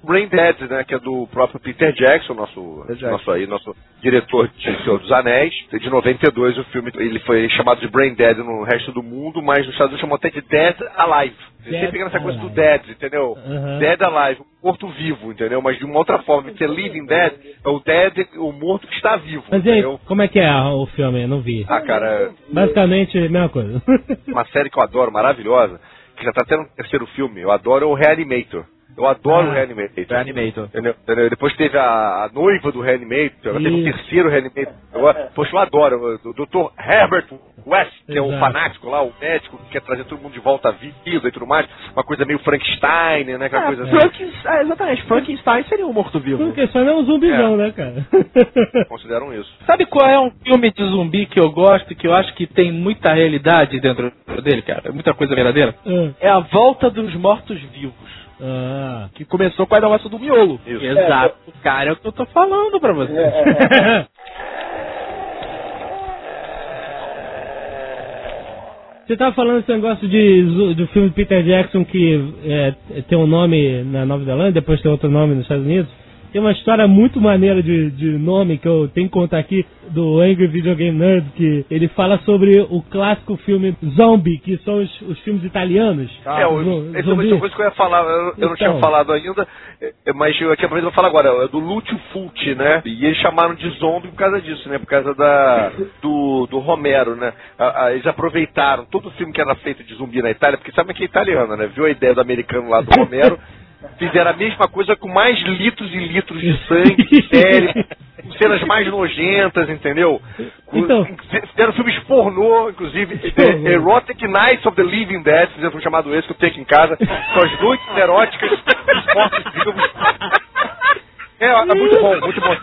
Brain Dead, né, que é do próprio Peter Jackson, nosso, Jackson. nosso aí, nosso diretor de Senhor dos Anéis, de 92 o filme, ele foi chamado de Brain Dead no resto do mundo, mas nos Estados Unidos chamou até de Dead Alive. Dead sempre fica nessa coisa do. Dead, entendeu? Uhum. Dead Alive, morto vivo, entendeu? Mas de uma outra forma, porque Living Dead é o Dead, o morto que está vivo, Mas e aí, entendeu? como é que é o filme? Eu não vi. Ah, cara, Basicamente, a mesma coisa. uma série que eu adoro, maravilhosa, que já tá tendo um terceiro filme, eu adoro é o Reanimator. Eu adoro Ah. o Reanimator. Reanimator. Entendeu? Entendeu? Depois teve a, a noiva do Reanimator, agora teve o Isso. terceiro Reanimator. Agora, poxa, eu adoro. O Dr. Herbert West, que é o Exato. fanático lá, o médico que quer trazer todo mundo de volta à vida e tudo mais. Uma coisa meio Frankenstein, né? Aquela É, coisa assim. Frankenstein, é, exatamente, Frankenstein seria um morto-vivo. Porque só não é um zumbizão, né, cara? Consideram isso. Sabe qual é um filme de zumbi que eu gosto, que eu acho que tem muita realidade dentro dele, cara? Muita coisa verdadeira? Ah, É a volta dos mortos-vivos. Ah. Que começou com a negócio do miolo. Isso. Exato, cara, é o que eu tô falando pra você. É, Você tava falando esse negócio de, do filme de Peter Jackson que é, tem um nome na Nova Zelândia, depois tem outro nome nos Estados Unidos. Tem uma história muito maneira de, de nome que eu tenho que contar aqui do Angry Video Game Nerd, que ele fala sobre o clássico filme Zombie, que são os, os filmes italianos. é, o, essa é uma coisa que eu ia falar, eu, eu não Então. tinha falado ainda, é, mas eu aqui aproveito vou falar agora, é do Lúcio Fulci, né? E eles chamaram de zombie por causa disso, né? Por causa da, do, do Romero, né? A- a- eles aproveitaram todo o filme que era feito de zumbi na Itália, porque sabe que é italiano, né? Viu a ideia do americano lá do Romero, fizeram a mesma coisa com mais litros e litros de sangue, de cérebro, com cenas mais nojentas, entendeu? Então. Fizeram filmes pornô, inclusive, Pornô. Erotic Nights of the Living Dead, fizeram um filme chamado esse que eu tenho aqui em casa, com as noites eróticas dos mortos vivos. É, é muito bom, muito bom.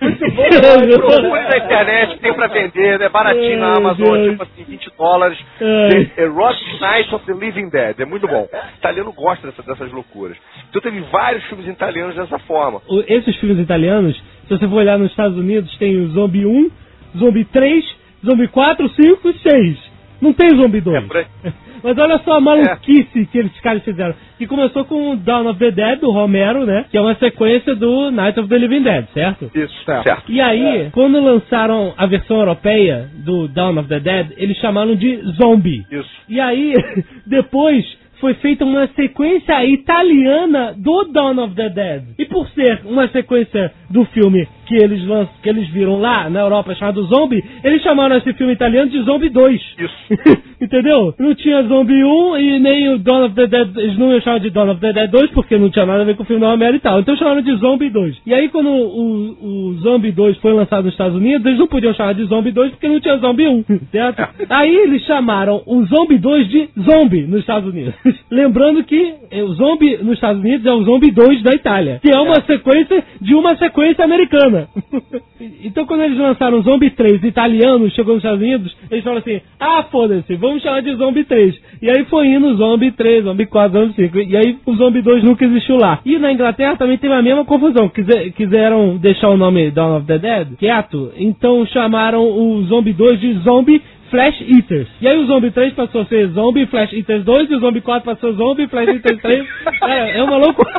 Procure na internet, tem pra vender, é baratinho na Amazon, tipo assim, 20 dólares. The Erotic Nights of the Living Dead, é muito bom. O italiano gosta dessa- dessas loucuras. Então teve vários filmes italianos dessa forma. Esses filmes italianos, se você for olhar nos Estados Unidos, tem o Zombie 1, Zombie 3, Zombie 4, 5 e 6. Não tem Zombie 2. É. Mas olha só a maluquice que eles caras fizeram. Que começou com o Dawn of the Dead, do Romero, né? Que é uma sequência do Night of the Living Dead, certo? Isso, Certo. certo. E aí, quando lançaram a versão europeia do Dawn of the Dead, eles chamaram de Zombie. Isso. E aí, depois foi feita uma sequência italiana do Dawn of the Dead. E por ser uma sequência do filme que eles, que eles viram lá na Europa chamado Zombie, eles chamaram esse filme italiano de Zombie 2. Isso. Entendeu? Não tinha Zombie 1 e nem o Dawn of the Dead. Eles não iam chamar de Dawn of the Dead 2 porque não tinha nada a ver com o filme da Romero e tal. Então chamaram de Zombie 2. E aí quando o, o Zombie 2 foi lançado nos Estados Unidos, eles não podiam chamar de Zombie 2 porque não tinha Zombie 1. Certo? Aí eles chamaram o Zombie 2 de Zombie nos Estados Unidos. Lembrando que eh, o Zombie nos Estados Unidos é o Zombie 2 da Itália. Que é uma sequência de uma sequência americana. então quando eles lançaram o Zombie 3 italiano, chegou nos Estados Unidos, eles falaram assim: ah, foda-se, vamos chamar de Zombie 3. E aí foi indo Zombie 3, Zombie 4, Zombie 5. E aí o Zombie 2 nunca existiu lá. E na Inglaterra também teve a mesma confusão. Quiser- quiseram deixar o nome Dawn of the Dead quieto, então chamaram o Zombie 2 de Zombie Flash Eaters. E aí o Zombie 3 passou a ser Zombie Flash Eaters 2 e o Zombie 4 passou a Zombie Flash Eaters 3. É, é uma loucura.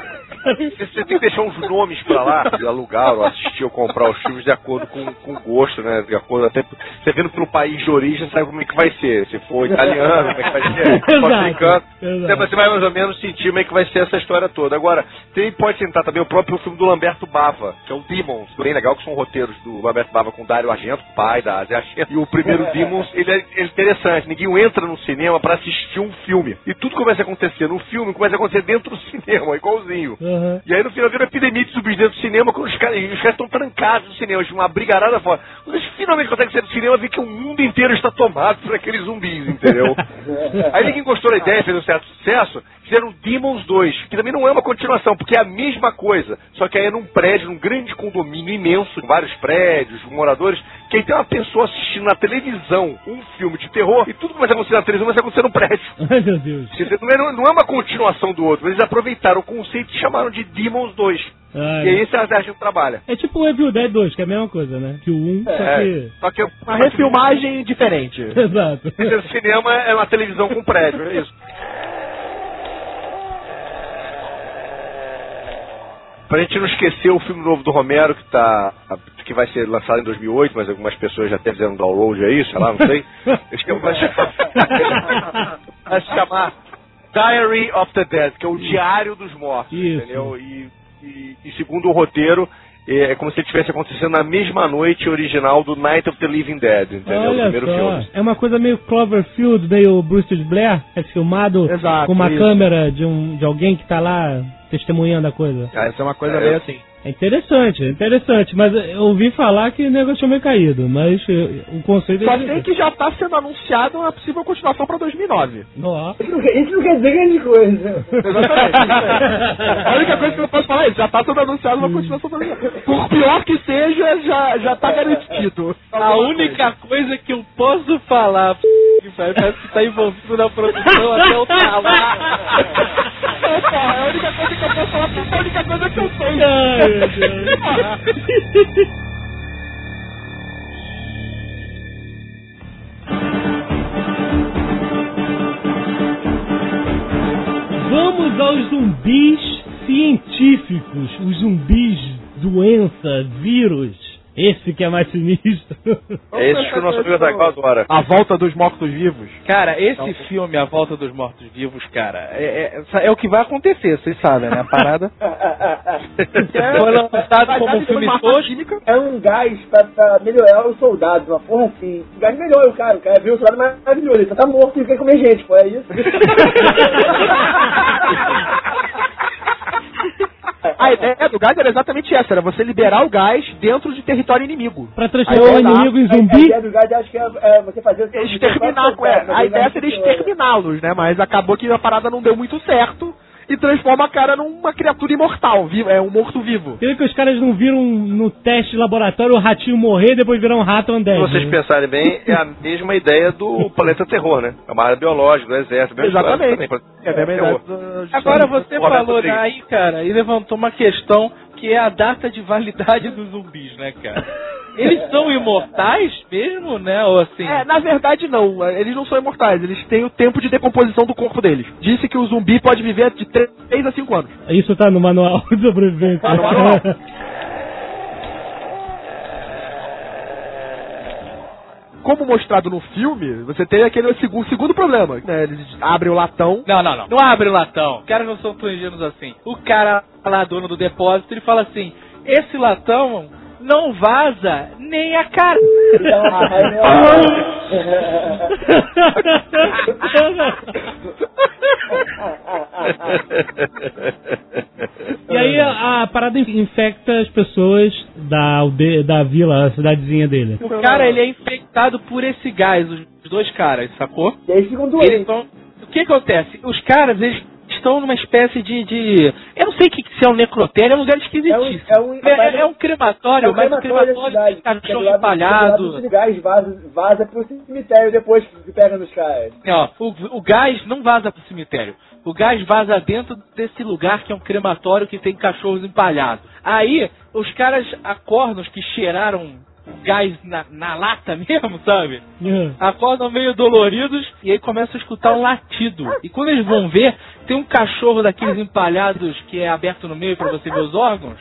Você você tem que deixar uns nomes pra lá, alugar ou assistir ou comprar os filmes de acordo com, com o gosto, né? De acordo até. Você vendo pelo país de origem, sabe como é que vai ser. Se for italiano, como é que vai ser? Exato, africano. exato. Você vai mais ou menos sentir como é que vai ser essa história toda. Agora, tem, pode sentar também o próprio filme do Lamberto Bava, que é o Demons, bem legal, que são roteiros do Lamberto Bava com Dário Argento, pai da Ásia Argento. E o primeiro Demons, ele é, ele é interessante. Ninguém entra no cinema pra assistir um filme. E tudo começa a acontecer no filme, começa a acontecer dentro do cinema, igualzinho. Aham. E aí no final vira uma epidemia de zumbis dentro do cinema, quando os caras os caras estão trancados no cinema, uma brigarada fora. Quando eles finalmente conseguem sair do cinema, vê que o mundo inteiro está tomado por aqueles zumbis, entendeu? aí ninguém gostou da ideia, fez um certo sucesso, fizeram Demons 2, que também não é uma continuação, porque é a mesma coisa, só que aí é num prédio, num grande condomínio imenso, com vários prédios, moradores, que aí tem uma pessoa assistindo na televisão um filme de terror, e tudo que vai acontecer na televisão vai acontecer no prédio. Ai, meu Deus. Dizer, não é, não é uma continuação do outro, eles aproveitaram o conceito e chamaram de Demons 2. Ai. E aí esse é a gente trabalha. É tipo o Evil Dead 2, que é a mesma coisa, né? Que o 1, só É, que... só que Uma refilmagem diferente. Exato. o cinema é uma televisão com prédio, é isso. Pra gente não esquecer o filme novo do Romero, que tá. que vai ser lançado em 2008, mas algumas pessoas já até fizeram download aí, sei lá, não sei. Acho que vai chamar, vai se chamar Diary of the Dead, que é o Diário dos Mortos, Isso. entendeu? E, e- e segundo o roteiro, é é como se estivesse acontecendo na mesma noite original do Night of the Living Dead, entendeu? o Olha primeiro só. filme. É uma coisa meio Cloverfield, meio Bruce Blair. É filmado Exato, com uma isso. câmera de, um, de alguém que tá lá testemunhando a coisa. Ah, Essa é uma coisa É. meio assim. É interessante, é interessante. Mas eu ouvi falar que o negócio tinha meio caído. Mas eh, o conceito Só é. sei que já tá sendo anunciado uma possível continuação pra 2009. Ó. Isso não Isso não quer dizer grande coisa. Exatamente. A única coisa que eu posso falar é isso, já tá sendo anunciado uma continuação pra 2009. Por pior que seja, já, já tá garantido. A única coisa que eu posso falar que parece que tá envolvido na produção até o. É, porra, é a única coisa que eu posso falar, porque é a única coisa que eu sei. Vamos aos zumbis científicos, os zumbis doença, vírus. Esse que é mais sinistro. É esse que o nosso amigo Azaghal adora. A volta dos mortos-vivos. Cara, esse filme, A Volta dos Mortos Vivos, cara, é, é- é o que vai acontecer, vocês sabem, né? A parada foi lançado como um filme tosco. É um gás pra, pra melhorar os soldados, uma porra assim. O gás melhora o cara, o cara viu o soldado maravilhoso, ele só tá morto e quer comer gente, pô, é isso? A ideia do gás era exatamente essa, era você liberar o gás dentro de território inimigo. Pra transformar o inimigo em A, a zumbi. ideia do gás acho que é, é você fazer... Exterminar, é, a ideia seria exterminá-los, né? Mas acabou que a parada não deu muito certo e transforma a cara numa criatura imortal, vivo, é um morto-vivo. Queria que os caras não viram no teste de laboratório o ratinho morrer e depois virar um rato Se undead. vocês pensarem bem, é a mesma ideia do Planeta Terror, né? É uma área biológica, do exército. mesmo Exatamente. também, Planeta É, é Terror. verdade. Agora você falou aí, cara, e levantou uma questão que é a data de validade dos zumbis, né, cara? Eles são imortais mesmo, né? Ou assim. É, na verdade não, eles não são imortais, eles têm o tempo de decomposição do corpo deles. Disse que o zumbi pode viver de 3 a 5 anos. Isso tá no manual de sobrevivência. Tá no manual. Como mostrado no filme, você tem aquele segundo, segundo problema. Né? Eles abrem o latão. Não, não, não. Não abre o latão. Os caras não são tão ingênuos assim. O cara lá, dono do depósito, ele fala assim: esse latão não vaza nem a cara. Então, E aí a, a parada infecta as pessoas da, alde- da vila, a cidadezinha dele. O cara, ele é infectado por esse gás, os dois caras, sacou? E aí ficam doentes. tão... O que acontece? Os caras, eles estão numa espécie de. de... Eu não sei o que, se é um necrotério, é um lugar esquisitíssimo. É um- é um- É- é um crematório, É o mas um crematório tem é cachorro lado- do lado empalhado. desse gás vaza, vaza pro cemitério depois que pega nos caras. Ó, o, o gás não vaza pro cemitério. O gás vaza dentro desse lugar que é um crematório que tem cachorros empalhados. Aí, os caras acordam, os que cheiraram o gás na, na lata mesmo, sabe? Acordam meio doloridos e aí começam a escutar um latido. E quando eles vão ver, tem um cachorro daqueles empalhados que é aberto no meio pra você ver os órgãos.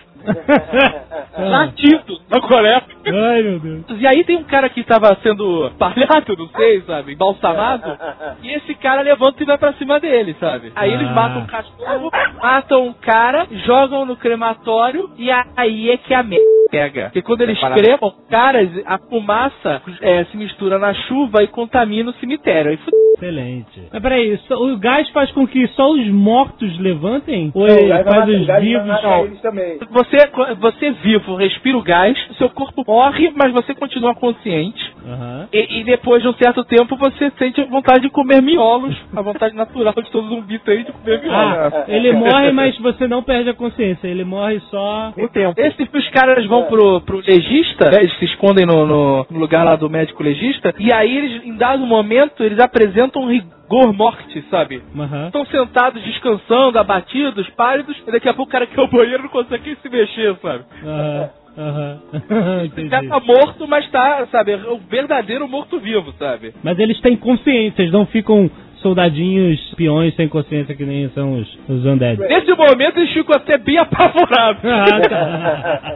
Latido na Coreia. Ai, meu Deus. E aí tem um cara que tava sendo palhado, não sei, sabe, embalsamado, e esse cara levanta e vai pra cima dele, sabe? Aí eles Ah. matam o cachorro, matam o cara, jogam no crematório, e aí é que a merda pega. Porque quando eles cremam, caras, a fumaça é, se mistura na chuva e contamina o cemitério. Aí fudeu. Excelente. Mas peraí, só- o gás faz com que só os mortos levantem? Ou Não, vai faz matar- os vivos? matar eles também. Você, você vivo, respira o gás, seu corpo morre, mas você continua consciente. Aham. E, e depois de um certo tempo você sente a vontade de comer miolos. A vontade natural de todo zumbi tem de comer miolos. Ah, ele morre, mas você não perde a consciência. Ele morre só. O tempo. Esse os caras vão pro, pro legista, né, eles se escondem no, no- no lugar lá do médico legista, e aí eles, em dado momento, eles apresentam um rigor morte, sabe? Estão sentados, descansando, abatidos, pálidos, e daqui a pouco o cara que é o banheiro não consegue se mexer, sabe? Aham. Aham. Já tá morto, mas tá, sabe, o verdadeiro morto-vivo, sabe? Mas eles têm consciência, eles não ficam soldadinhos peões sem consciência que nem são os, os undead. Nesse momento eles ficam até bem apavorados. Ah, tá.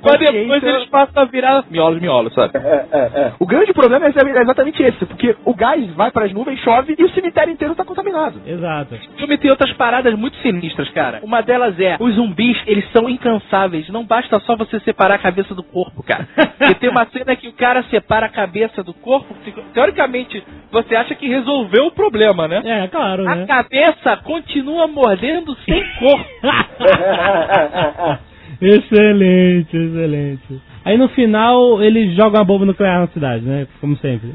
Mas depois eles passam a virar miolos, miolos, sabe? É, é, é. O grande problema é exatamente esse, porque o gás vai para as nuvens, chove e o cemitério inteiro tá contaminado. Exato. O filme tem outras paradas muito sinistras, cara. Uma delas é, os zumbis, eles são incansáveis. Não basta só você separar a cabeça do corpo, cara. Porque tem uma cena que o cara separa a cabeça do corpo, teoricamente, você acha que resolveu o problema, né? É, claro, A né? cabeça continua mordendo sem corpo. excelente, excelente. Aí no final eles jogam a bomba nuclear na cidade, né? Como sempre.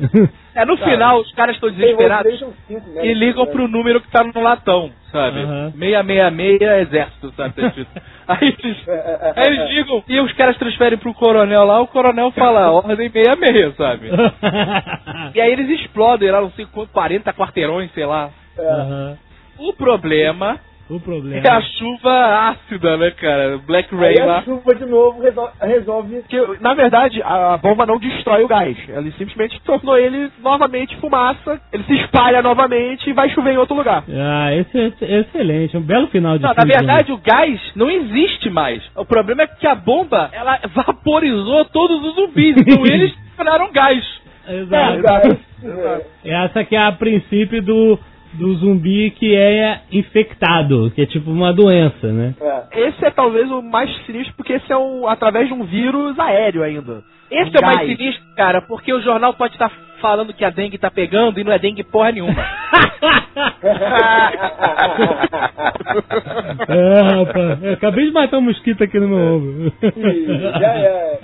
É, no final, os caras estão desesperados Tem Wolf Nation 5, né? e ligam pro número que tá no latão, sabe? Aham. 666 exército, sabe? Aí eles, É, é, é, aí eles ligam e os caras transferem pro coronel lá, o coronel fala ordem 66, sabe? E aí eles explodem lá, não sei quanto, 40 quarteirões, sei lá. O problema O problema. é a chuva ácida, né, cara? Black Rain a lá. chuva de novo resol- resolve. Porque, na verdade, a bomba não destrói o gás. Ela simplesmente tornou ele novamente fumaça, ele se espalha novamente e vai chover em outro lugar. Ah, esse é excelente. Um belo final de Não, na verdade, o gás não existe mais. O problema é que a bomba, ela vaporizou todos os zumbis. Então eles viraram gás. Exato. Gás, é. Essa que é a princípio do, do zumbi que é infectado, que é tipo uma doença, né? É. Esse é talvez o mais sinistro, porque esse é um, através de um vírus aéreo ainda. Esse é o mais sinistro, cara, porque o jornal pode estar falando que a dengue tá pegando e não é dengue porra nenhuma. É, rapaz. Eu acabei de matar um mosquito aqui no meu ombro. Ih, já é.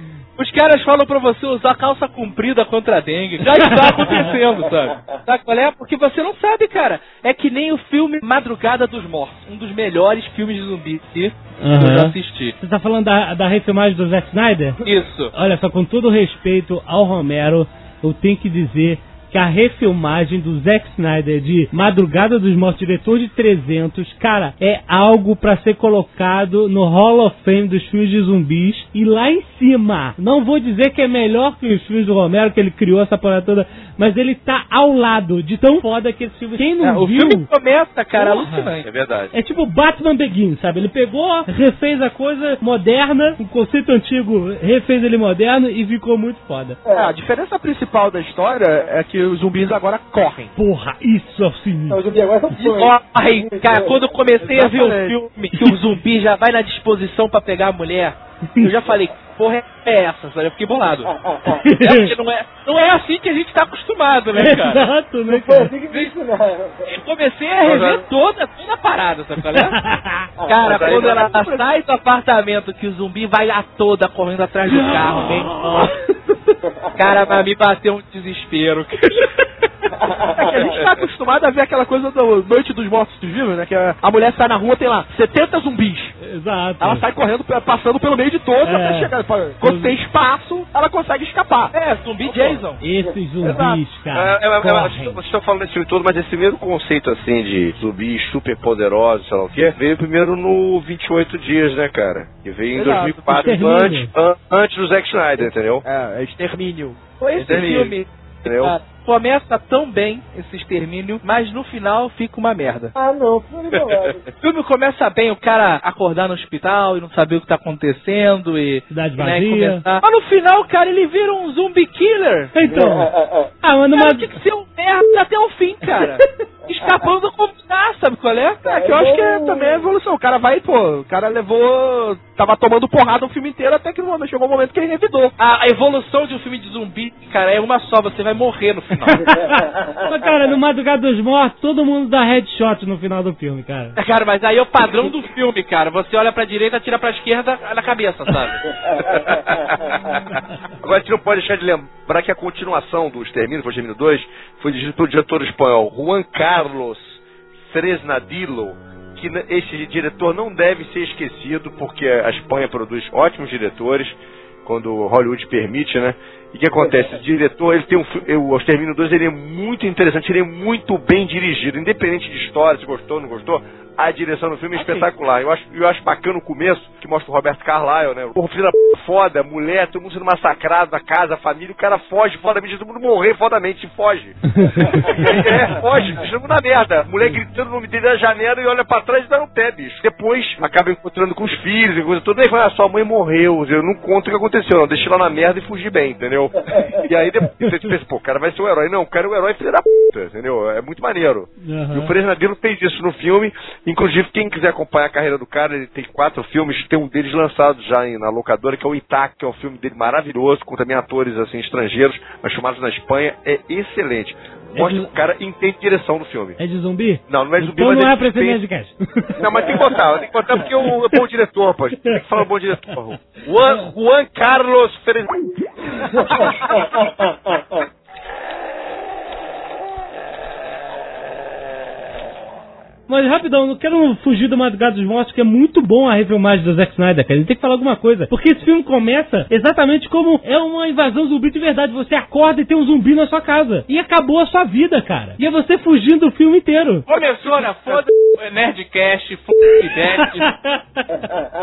Os caras falam pra você usar calça comprida contra a dengue. Já está acontecendo, sabe? Sabe qual é? Porque você não sabe, cara. É que nem o filme Madrugada dos Mortos. Um dos melhores filmes de zumbi que eu já assisti. Você tá falando da, da refilmagem do Zack Snyder? Isso. Olha só, com todo respeito ao Romero, eu tenho que dizer que a refilmagem do Zack Snyder de Madrugada dos Mortos, diretor de 300, cara, é algo pra ser colocado no Hall of Fame dos filmes de zumbis e lá em cima. Não vou dizer que é melhor que os filmes do Romero, que ele criou essa porra toda, mas ele tá ao lado de tão foda que esse filme. Quem não É, o viu... filme começa, cara, Porra. alucinante. É verdade. É tipo Batman Begins, sabe? Ele pegou, refez a coisa moderna, o conceito antigo, refez ele moderno e ficou muito foda. É, a diferença principal da história é que os zumbis agora correm. Porra, isso é o Não, os zumbis agora são fãs. Corre, cara, quando eu comecei a ver o Exatamente. filme que o zumbi já vai na disposição pra pegar a mulher, eu já falei, porra é essa, sabe? Eu fiquei bolado. É porque não é, não é assim que a gente tá acostumado, né, cara? Exato, né, Foi cara? assim ensinaram. Eu comecei a rever toda, toda a parada, sabe qual é? Cara, quando não ela é- sai do apartamento que o zumbi vai a toda correndo atrás do carro, bem. Cara, mas me bateu um desespero. É que a gente tá acostumado a ver aquela coisa do Noite dos Mortos Vivos, né? Que a, mulher sai na rua tem lá 70 zumbis. Exato. Ela sai correndo, passando pelo meio de todos É. até chegar. Quando tem espaço, ela consegue escapar. É, zumbi Jason. Esses zumbis, É, cara. é, é, correm. vocês vocês estão falando desse filme todo, mas esse mesmo conceito assim de zumbis super poderosos, sei lá o quê, veio primeiro no 28 Dias, né, cara? Que veio em Exato. 2004, Extermínio. antes, an- antes do Zack Snyder, entendeu? É, é extermínio. Esse Extermínio. filme Entendeu? cara, começa tão bem, esse extermínio, mas no final fica uma merda. Ah, não. O filme começa bem, o cara acordar no hospital e não saber o que tá acontecendo e. Cidade né, vazia. começar. Mas no final, cara, ele vira um zumbi killer. É, Então, é, é. ah, mas numa... Cara, tinha que ser um merda até o fim, cara. Escapando como. Ah, sabe qual é? É, que eu acho que é, também é evolução. O cara vai, pô, o cara levou. Tava tomando porrada o filme inteiro até que no momento, chegou um momento que ele revidou. A, a evolução de um filme de zumbi, cara, é uma só, você vai morrer no final. Mas, cara, no Madrugada dos Mortos, todo mundo dá headshot no final do filme, cara. cara, mas aí é o padrão do filme, cara. Você olha pra direita, tira pra esquerda, na cabeça, sabe? Agora a gente não pode deixar de lembrar que a continuação do Extermínio, foi Extermínio 2, foi dirigido pelo diretor espanhol Juan Carlos Fresnadillo, que esse diretor não deve ser esquecido, porque a Espanha produz ótimos diretores, quando Hollywood permite, né? E o que acontece? Esse diretor, ele tem um fi- o Extermínio 2, ele é muito interessante, ele é muito bem dirigido, independente de história, se gostou ou não gostou, a direção do filme é espetacular. Eu acho, eu acho bacana o começo, que mostra o Roberto Carlyle, né? O filho da p... foda, mulher, todo mundo sendo massacrado na casa, a família, o cara foge fodamente, todo mundo morrer fodamente, foge. é, foge, mundo na merda. Mulher gritando o nome dele na janela e olha pra trás e dá no pé, bicho. Depois acaba encontrando com os filhos e coisa toda, e fala, ah, sua mãe morreu, eu não conto o que aconteceu, não, deixei lá na merda e fugi bem, entendeu? E aí depois você pensa, pô, o cara vai ser o herói. Não, o cara é o herói filho da puta, entendeu? É muito maneiro. E o Fresnadillo fez isso no filme. Inclusive, quem quiser acompanhar a carreira do cara, ele tem quatro filmes, tem um deles lançado já na locadora, que é o Itac, que é um filme dele maravilhoso, com também atores assim estrangeiros, mas filmados na Espanha. É excelente. Mostra de- que o cara entende direção do filme. É de zumbi? Não, não é zumbi, Então mas não ele é pra tem- Nerdcast. Não, mas tem que botar, tem que botar porque é bom diretor, pô. Tem que falar o bom diretor. Juan, Juan Carlos Fresnadillo. Mas rapidão, não quero fugir do Madrugada dos Mortos, que é muito bom a refilmagem do Zack Snyder, cara. Ele tem que falar alguma coisa. Porque esse filme começa exatamente como é uma invasão zumbi de verdade. Você acorda e tem um zumbi na sua casa. E acabou a sua vida, cara. E é você fugindo o filme inteiro. Começou, né? Foda-se o Nerdcast, Nerd.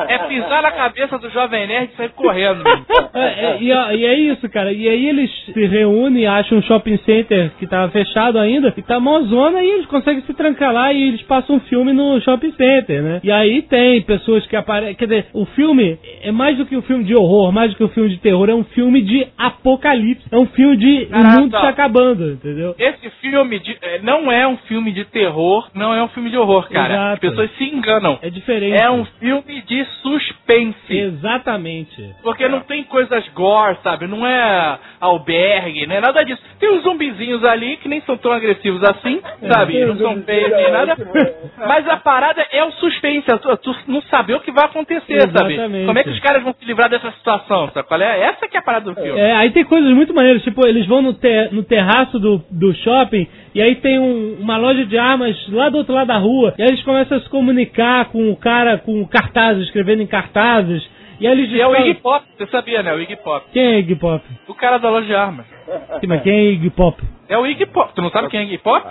É pisar na cabeça do Jovem Nerd e sair correndo. É, é, e, e é isso, cara. E aí eles se reúnem, acham um shopping center que tava fechado ainda, e tá mó zona, e eles conseguem se trancar lá e eles passam um filme no shopping center, né? E aí tem pessoas que aparecem. Quer dizer, o filme é mais do que um filme de horror, mais do que um filme de terror, é um filme de apocalipse. É um filme de Caraca. o mundo se acabando, entendeu? Esse filme de- é, não é um filme de terror, não é um filme de horror, cara. Exato. As pessoas se enganam. É diferente. É um filme de suspense. Exatamente. Porque não tem coisas gore, sabe? Não é albergue, não é nada disso. Tem uns zumbizinhos ali que nem são tão agressivos assim, sabe? Tem Não são feios nem nada. Mas a parada é o suspense, é tu, tu não saber o que vai acontecer, sabe? Exatamente. Como é que os caras vão se livrar dessa situação, sabe? Qual é? Essa que é a parada do filme. É, aí tem coisas muito maneiras, tipo, eles vão no, te- no terraço do, do shopping e aí tem um- uma loja de armas lá do outro lado da rua, e aí eles começam a se comunicar com o cara, com cartazes, escrevendo em cartazes, e aí eles E é o Iggy Pop, você sabia, né? O Iggy Pop. Quem é Iggy Pop? O cara da loja de armas. Sim, mas quem é Iggy Pop? É o Iggy Pop. Tu não sabe quem é Iggy Pop?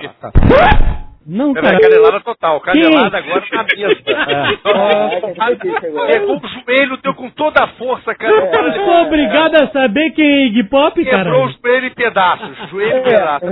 Não, cara. canelada total, canelada Quem? agora na mesa. É. Pegou o joelho teu com toda a força, cara. Eu cara sou obrigado a saber quem é Iggy Pop, cara. Quebrou o joelho em pedaços. Joelho em pedaços.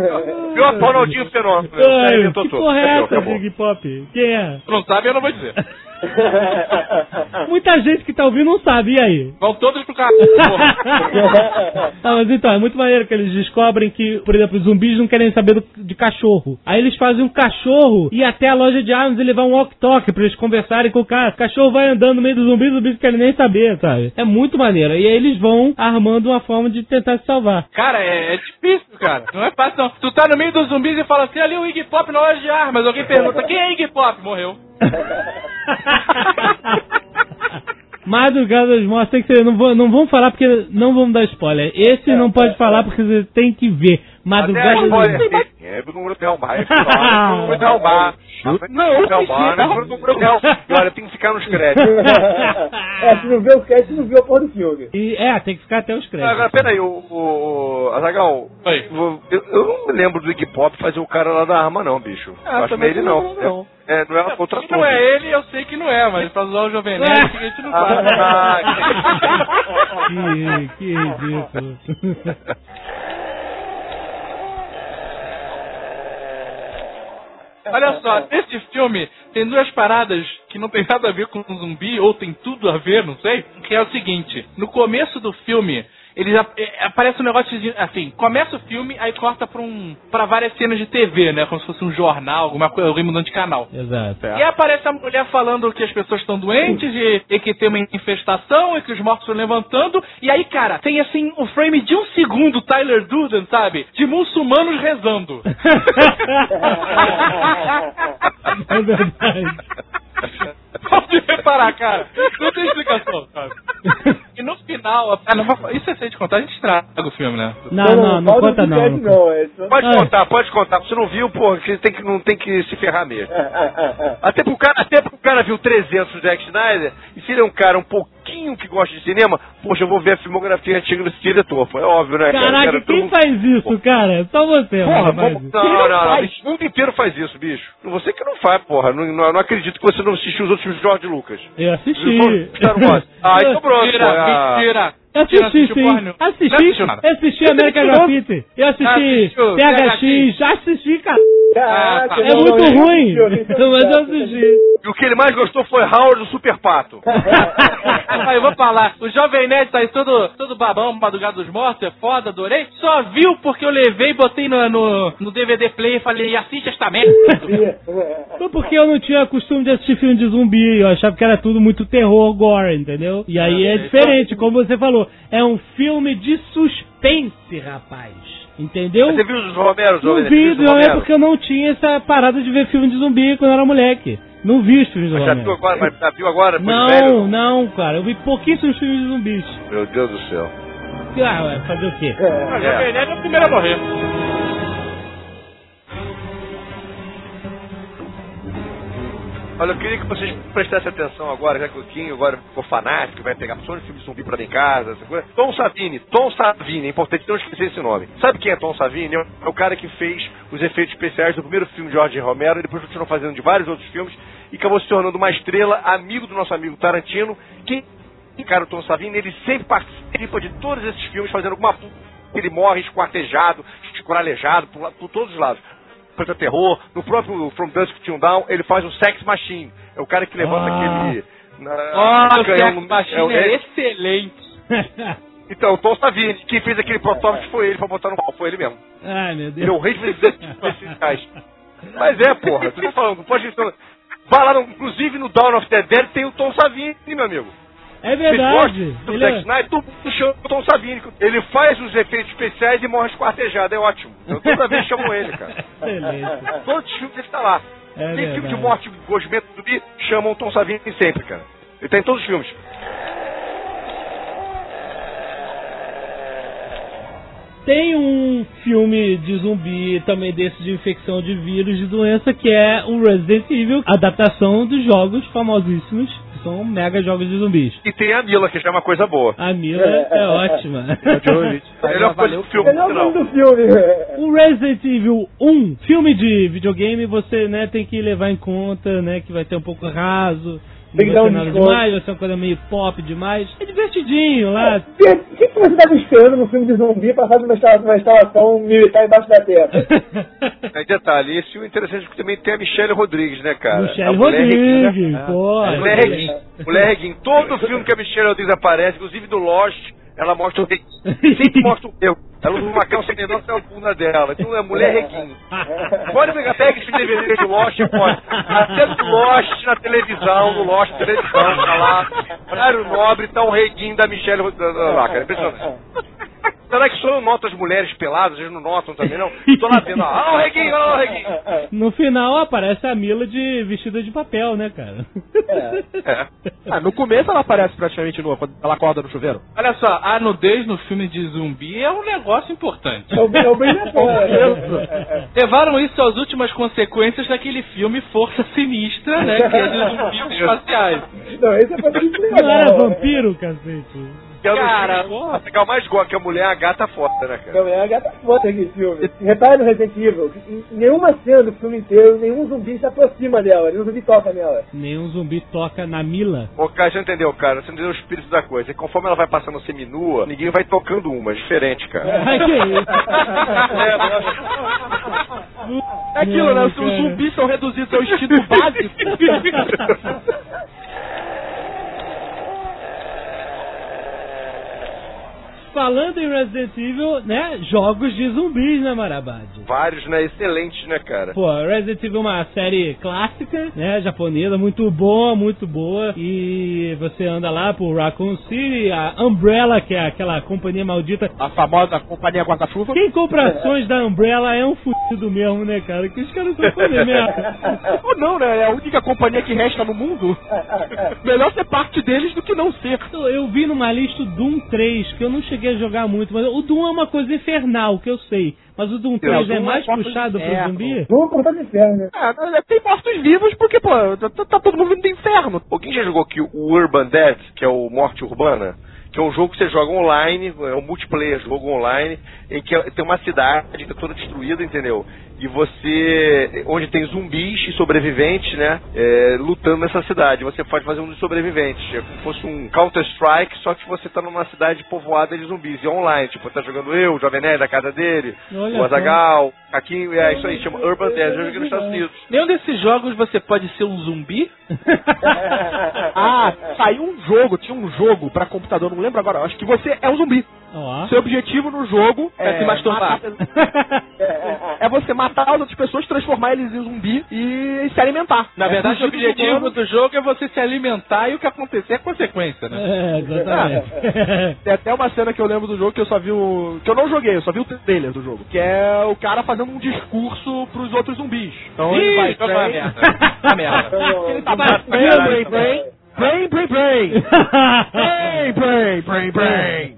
Viu a Ronaldinho Fenômeno? Ai, Arrebentou que porra é Acabou, essa. Iggy Pop? Quem é? Não sabe, eu não vou dizer. Muita gente que tá ouvindo não sabe, e aí? Vão todos pro carro. Ah, mas então, é muito maneiro que eles descobrem que, por exemplo, os zumbis não querem saber do- de cachorro. Aí eles fazem um cachorro ir até a loja de armas e levar um walk-talk pra eles conversarem com o cara. O cachorro vai andando no meio dos zumbis, os zumbis não querem nem saber, sabe? É muito maneiro. E aí eles vão armando uma forma de tentar se salvar. Cara, é, é difícil, cara. Não é fácil, não. Tu tá no meio dos zumbis e fala assim, ali o Iggy Pop na loja de armas. Alguém pergunta, quem é Iggy Pop? Morreu. Madrugada dos Mortos tem que ser. Não, vou, não vamos falar porque não vamos dar spoiler. Esse não pode falar porque você tem que ver. Madrugada dos Mortos. É número Delmar. É do número Delmar. Não, não é do número Delmar. E olha, tem que ficar nos créditos. é, se não vê o cast, não vê a porra do filme. E, é, tem que ficar até os créditos. Agora, peraí, o, o, o Azagal, Oi. eu, eu não me lembro do Iggy Pop fazer o cara lá da arma, não, bicho. Ah, Eu acho que ele não não. não. É, não é outra Se não é ele, eu sei que não é, mas pra usar o Jovem Nerd, a gente não faz. Ah, Que, que ridículo. Olha só, nesse filme tem duas paradas que não tem nada a ver com zumbi, ou tem tudo a ver, não sei. Que é o seguinte: no começo do filme, Eles ap- é, aparece um negócio de. Assim, começa o filme, aí corta pra, um, pra várias cenas de TV, né? Como se fosse um jornal, alguma coisa, alguém mudando de canal. Exato. E aí aparece a mulher falando que as pessoas estão doentes e, e que tem uma infestação e que os mortos estão levantando. E aí, cara, tem assim um frame de um segundo, Tyler Durden, sabe? De muçulmanos rezando. É verdade. Pode reparar, cara. Não tem explicação, sabe? E no final, isso é sem te contar, a gente estraga o filme, né? Não, não, não do conta não. podcast, não conta. não. é só- Pode Ah. contar, pode contar. Você não viu, pô, você tem que, não tem que se ferrar mesmo. Até pro cara, até pro cara viu 300 do Zack Snyder, e se ele é um cara um pouquinho que gosta de cinema, poxa, eu vou ver a filmografia antiga desse diretor. Pô, é óbvio, né, cara? Caraca, Cara, todo quem mundo- faz isso, cara? Só você, Porra, mano, isso. não, não, não, faz. O mundo inteiro faz isso, bicho. Você que não faz, porra. Não, não, não acredito que você não assistiu os outros filmes de George Lucas. Eu assisti. Star Wars. Ah, então pronto. Mentira, ah. mentira. Eu assisti, sim. Não Assisti. assistiu nada. Eu assisti American Graffiti. Eu assisti PHX. Assisti, cara. Caraca, Ah, É não, muito não, não, ruim. não, não, não, Mas eu não, assisti. E o que ele mais gostou foi Howard, o Super Pato. Aí eu vou falar, o Jovem Nerd tá aí todo, todo babão, Madrugada dos Mortos, é foda, adorei. Só viu porque eu levei, botei no, no, no DVD Play e falei, assiste esta merda. Foi porque eu não tinha costume de assistir filme de zumbi. Eu achava que era tudo muito terror, gore, entendeu? E aí é diferente, como você falou. É um filme de suspense, rapaz. Entendeu? Você viu os Romeros, Não vi, não é porque eu não tinha essa parada de ver filme de zumbi quando eu era moleque. Não vi os filmes do Mas já viu Romero. agora, mas já viu agora? depois de Não, velho? não, cara. Eu vi pouquíssimos filmes de zumbis. Meu Deus do céu. Ah, ué, fazer o quê? O Jovem Nerd é o primeiro a morrer. Olha, eu queria que vocês prestassem atenção agora, já que o Kim agora ficou fanático, vai pegar só de filme zumbi pra dentro de casa, essa coisa. Tom Savini, Tom Savini, é importante não esquecer esse nome. Sabe quem é Tom Savini? É o- é cara que fez os efeitos especiais do primeiro filme de George Romero e depois continuou fazendo de vários outros filmes e acabou se tornando uma estrela, amigo do nosso amigo Tarantino, que, cara, o Tom Savini, ele sempre participa de todos esses filmes fazendo alguma ele morre esquartejado, escoralejado por, por todos os lados. Contra terror, no próprio From Dusk Till Dawn, ele faz um Sex Machine. É o cara que levanta Ah. aquele. Na, Nossa, o canhão Sex Machine é, é excelente. Então, o Tom Savini, quem fez aquele protótipo foi ele pra botar no pau, foi ele mesmo. Ai, meu Ele é o Deus. rei efeitos especiais. Mas é, porra, tô falando, não pode. Vai lá, no- inclusive no Dawn of the Dead tem o Tom Savini, meu amigo. É verdade. Do Ele Zack é... Snyder, mundo chama o Tom Savini. Ele faz os efeitos especiais e morre esquartejado, é ótimo. Eu toda vez chamo ele, cara. Excelente. Todos os filmes ele tá lá. É Tem tipo de morte, gosmento do bi, chamam o Tom Savini sempre, cara. Ele tá em todos os filmes. Tem um filme de zumbi também desse de infecção de vírus de doença que é o Resident Evil, adaptação dos jogos famosíssimos, são mega jogos de zumbis. E tem a Mila, que já é uma coisa boa. A Mila é ótima. A melhor coisa do filme, Melhor do filme. O Resident Evil 1, filme de videogame, você né, tem que levar em conta né, que vai ter um pouco raso, Vai um desconto. demais, vai ser uma coisa meio pop demais. É divertidinho lá. O que, que que você estava esperando no filme de zumbi passar de uma instalação, uma instalação militar embaixo da terra? É detalhe, esse filme é interessante porque também tem a Michelle Rodrigues, né, cara? Michelle reguinha. Rodrigues, pô. A mulher reguinha. Todo filme que a Michelle Rodrigues aparece, inclusive do Lost, ela mostra o reguinho. Sempre mostra o eu. Ela usa uma calça menor que é a bunda dela. Então é mulher reguinho. Pode pegar, pega esse DVD de Lost, pode. Até do Lost na televisão, no Lost televisão, tá lá. Horário nobre, tá o reguinho da Michelle lá, cara. Impressionante. Será que só eu noto as mulheres peladas? Eles não notam também, não? Tô lá vendo, ah, o reguinho, olha lá o reguinho. No final aparece a Mila de vestida de papel, né, cara? É. Ah, no começo ela aparece praticamente nua, quando ela acorda no chuveiro. Olha só, a nudez no filme de zumbi é um negócio importante. É o, é o bem da porra. Levaram isso às últimas consequências daquele filme Força Sinistra, né? Que é de zumbis espaciais. Não, esse é pra Não era vampiro, cacete? Que é Cara, filmes que legal mais gosto, que a mulher é a gata foda, né, cara? Não, é a gata foda aquele filme. Repare no Resident Evil, em nenhuma cena do filme inteiro, nenhum zumbi se aproxima dela, nenhum zumbi toca nela. Nenhum zumbi toca na Mila. Ô, cara, você entendeu, cara? Você entendeu o espírito da coisa. E conforme ela vai passando seminua, ninguém vai tocando uma, é diferente, cara. Ai, que isso? É, É aquilo, né? Os cara. zumbis são reduzidos ao instinto básico. falando em Resident Evil, né? Jogos de zumbis, né, Marabad? Vários, né? Excelentes, né, cara? Pô, Resident Evil é uma série clássica, né? Japonesa, muito boa, muito boa. E você anda lá por Raccoon City, a Umbrella, que é aquela companhia maldita. A famosa companhia guarda-chuva. Quem compra ações da Umbrella é um fudido mesmo, né, cara? Que os caras estão fazendo merda. Ou não, né? É a única companhia que resta no mundo. Melhor ser parte deles do que não ser. Eu vi numa lista Doom 3, que eu não cheguei a jogar muito, mas o Doom é uma coisa infernal, que eu sei. Mas o Doom 3 Doom é é mais porta puxado pro zumbi? Vamos contar de inferno, né? É, tem mortos-vivos porque, pô, tá, tá todo mundo vindo do inferno. Alguém já jogou aqui o Urban Dead, que é o Morte Urbana? Que é um jogo que você joga online, é um multiplayer jogo online, em que tem uma cidade que é toda destruída, entendeu? E você, onde tem zumbis e sobreviventes, né, é, lutando nessa cidade. Você pode fazer um dos sobreviventes. É como se fosse um Counter-Strike, só que você tá numa cidade povoada de zumbis. E é online, tipo, tá jogando eu, o Jovem Nerd da casa dele, Olha o Azagal, aqui, é isso aí, chama Urban Dead, eu joguei nos Estados Unidos. Nenhum desses jogos você pode ser um zumbi? Ah, saiu um jogo, tinha um jogo pra computador, não lembro agora, acho que você é um zumbi. Ó. Seu objetivo no jogo É se masturbar. matar- é você matar as outras pessoas, transformar eles em zumbi e se alimentar. Na É verdade, o objetivo humanos. do jogo é você se alimentar e o que acontecer é consequência, né? É, exatamente. Tem até uma cena que eu lembro do jogo que eu só vi o. que eu não joguei, eu só vi o trailer do jogo. Que é o cara fazendo um discurso pros outros zumbis. Então ele Ih, vai. então vai a "Brain", merda. Merda. Ele tá Vai, brain, vai, brain, brain, brain, brain, brain. Brain, brain.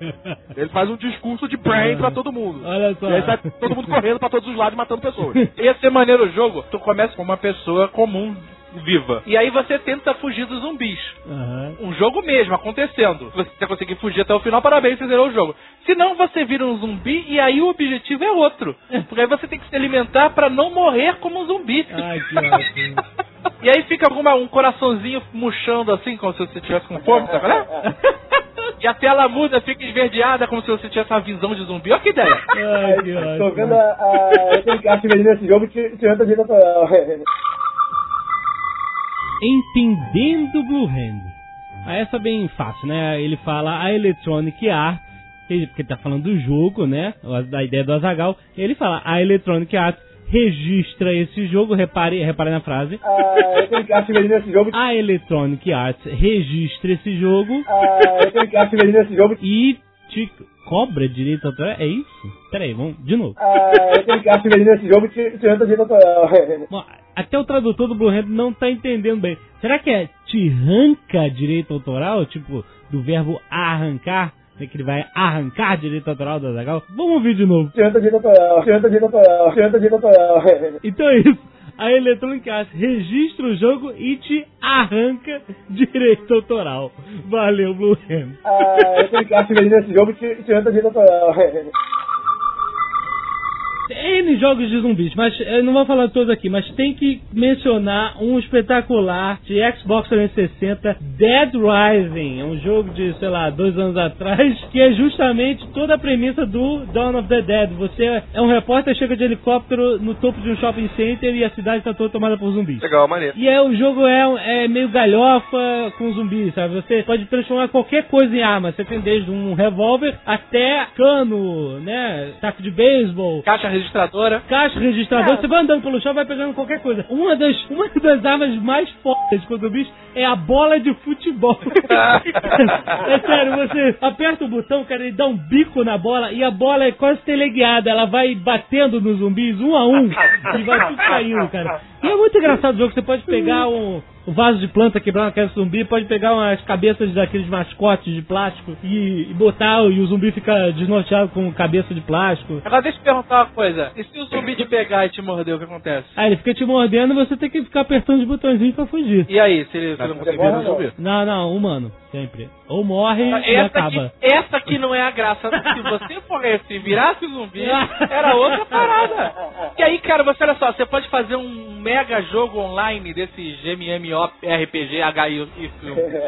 Ele faz um discurso de brain pra todo mundo. Olha só. E aí sai todo mundo correndo pra todos os lados matando pessoas. Ia ser maneiro o jogo. Tu começa com uma pessoa comum, viva. E aí você tenta fugir dos zumbis. Aham. Um jogo mesmo, acontecendo. Se você conseguir fugir até o final, parabéns, você zerou o jogo. Se não, você vira um zumbi e aí o objetivo é outro. Porque aí você tem que se alimentar pra não morrer como um zumbi. Ai, que ótimo. E aí fica alguma, um coraçãozinho murchando assim, como se você estivesse com fome, sabe? né? E a tela muda, fica esverdeada, como se você tivesse uma visão de zumbi. Olha que ideia. Ai, que Tô vendo a, a, arte vendendo nesse jogo ti- tirando a direita autoral. Entendendo Blue Hand. Ah, essa é bem fácil, né? Ele fala a Electronic Arts, ele- porque tá falando do jogo, né? Da ideia do Azagal. Ele fala a Electronic Arts registra esse jogo, repare, repare na frase. A, aquele arte vendendo nesse jogo. A Electronic Arts registra esse jogo A, aquele arte vendendo nesse jogo. e te cobra direito autoral. É isso? Peraí, vamos de novo. A, aquele arte vendendo nesse jogo ti- tirando a direita autoral. Bom, até o tradutor do Blue Hand não tá entendendo bem. Será que é te arranca direito autoral? Tipo, do verbo arrancar? Né, que ele vai arrancar direito autoral do Azagal? Vamos ouvir de novo. Direita autoral. Direita autoral. Direita autoral. Então é isso. A Electronic Arts registra o jogo e te arranca direito autoral. Valeu, Blue Hand. A, aquele arte vendendo nesse jogo ti- tirando a direita autoral. N jogos de zumbis, mas eu não vou falar todos aqui, mas tem que mencionar um espetacular de Xbox 360, Dead Rising. É um jogo de, sei lá, dois anos atrás, que é justamente toda a premissa do Dawn of the Dead. Você é um repórter, chega de helicóptero no topo de um shopping center e a cidade está toda tomada por zumbis. Legal, maneiro. E é, o jogo é, é meio galhofa com zumbis, sabe? Você pode transformar qualquer coisa em arma. Você tem desde um revólver até cano, né? Taco de beisebol, Caixa registradora. caixa registrador, você vai andando pelo chão, vai pegando qualquer coisa. Uma das, uma das armas mais fortes contra o bicho é a bola de futebol. é sério, você aperta o botão, cara, ele dá um bico na bola e a bola é quase teleguiada, ela vai batendo nos zumbis um a um e vai tudo caindo, cara. E é muito engraçado o jogo, você pode pegar um, um vaso de planta quebrar do zumbi, pode pegar umas cabeças daqueles mascotes de plástico e, e botar e o zumbi fica desnorteado com cabeça de plástico. Agora deixa eu te perguntar uma coisa. E se o zumbi te pegar e te morder, o que acontece? Aí ele fica te mordendo e você tem que ficar apertando os botõezinhos pra fugir. E aí, se ele? Não, não, humano, sempre. Ou morre e Essa aqui, acaba. essa aqui não é a graça. Se você morresse e virasse zumbi, era outra parada. E aí, cara, você olha só, você pode fazer um mega jogo online desse GMMO RPG HI e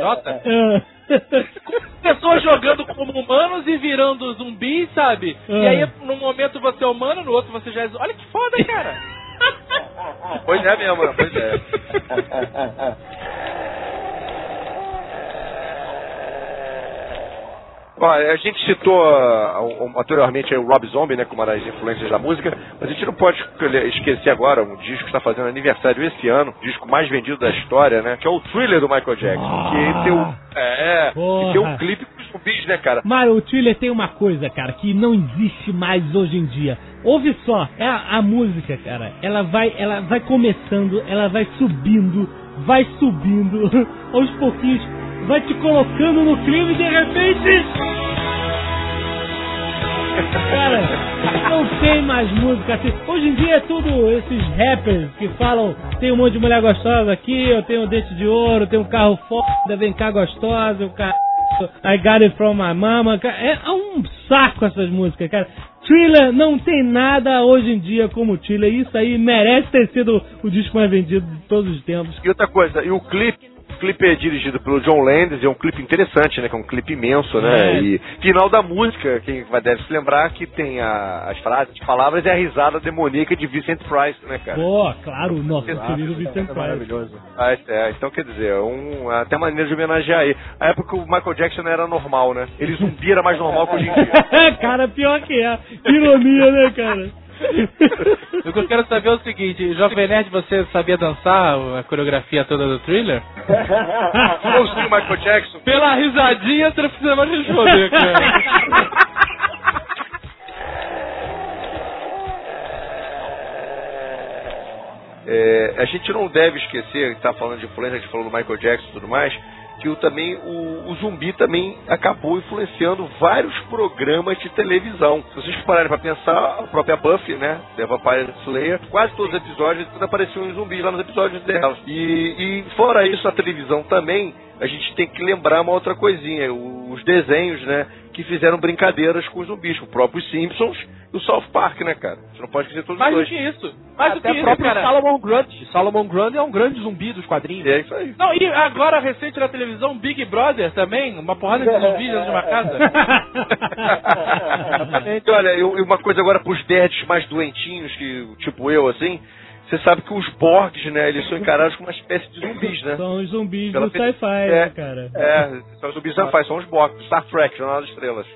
J, pessoas jogando como humanos e virando zumbis, sabe? E aí, num momento você é humano, no outro você já é. Olha que foda, cara! Pois é mesmo, pois é. A gente citou uh, anteriormente o Rob Zombie, né, como uma das influências da música, mas a gente não pode esquecer agora um disco que está fazendo aniversário esse ano, o disco mais vendido da história, né, que é o Thriller do Michael Jackson, Ah. que tem um, é, Porra. que tem um clipe com os zumbis, né, cara? Mas o Thriller tem uma coisa, cara, que não existe mais hoje em dia. Ouve só, é a, a música, cara, ela vai, ela vai começando, ela vai subindo, vai subindo, aos pouquinhos, vai te colocando no clima e de repente. Cara, não tem mais música assim. Hoje em dia é tudo esses rappers que falam: tem um monte de mulher gostosa aqui, eu tenho um dente de ouro, tenho um carro foda, vem cá gostosa, o cara. I got it from my mama. Cara, É um saco essas músicas, cara. Thriller não tem nada hoje em dia como Thriller. Isso aí merece ter sido o disco mais vendido de todos os tempos. E outra coisa, e o clipe, clipe é dirigido pelo John Landis, é um clipe interessante, né? Que é um clipe imenso, né? É. E final da música, quem vai deve se lembrar que tem a- as frases, as palavras e a risada demoníaca de Vincent Price, né, cara? Pô, claro, o nosso Exato, querido Vincent Price. Maravilhoso. Ah, é, então quer dizer, é um, até maneira de homenagear aí. A época o Michael Jackson era normal, né? Ele zumbi era mais normal que hoje em dia. cara, pior que é. Ironia, né, cara? O que eu quero saber é o seguinte, Jovem Nerd, você sabia dançar a coreografia toda do thriller? Igualzinho o Michael Jackson. Pela risadinha, você não precisa mais responder, cara. É, a gente não deve esquecer, está falando de influência, a gente falou do Michael Jackson e tudo mais, que o, também o, o zumbi também acabou influenciando vários programas de televisão. Se vocês pararem para pensar, a própria Buffy, né, The Vampire Slayer, quase todos os episódios apareciam zumbis lá nos episódios dela. E, e fora isso, a televisão também, a gente tem que lembrar uma outra coisinha, os desenhos, né, que fizeram brincadeiras com os zumbis, o próprio Simpsons e o South Park, né, cara? Você não pode esquecer todos Mais os do dois. que isso. Mais do Até que o isso, próprio cara. Salomon Grundy. Salomon Grundy é um grande zumbi dos quadrinhos. É isso aí. Não, e agora recente na televisão, Big Brother também, uma porrada de zumbis dentro de uma casa. E olha, eu- e uma coisa agora pros nerds mais doentinhos, que, tipo eu, assim, você sabe que os Borgs, né, eles são encarados como uma espécie de zumbis, né? São os zumbis Pela do pe- sci-fi, é, né, cara? É, são os zumbis sci-fi, são os Borgs, do Star Trek, Jornal das Estrelas.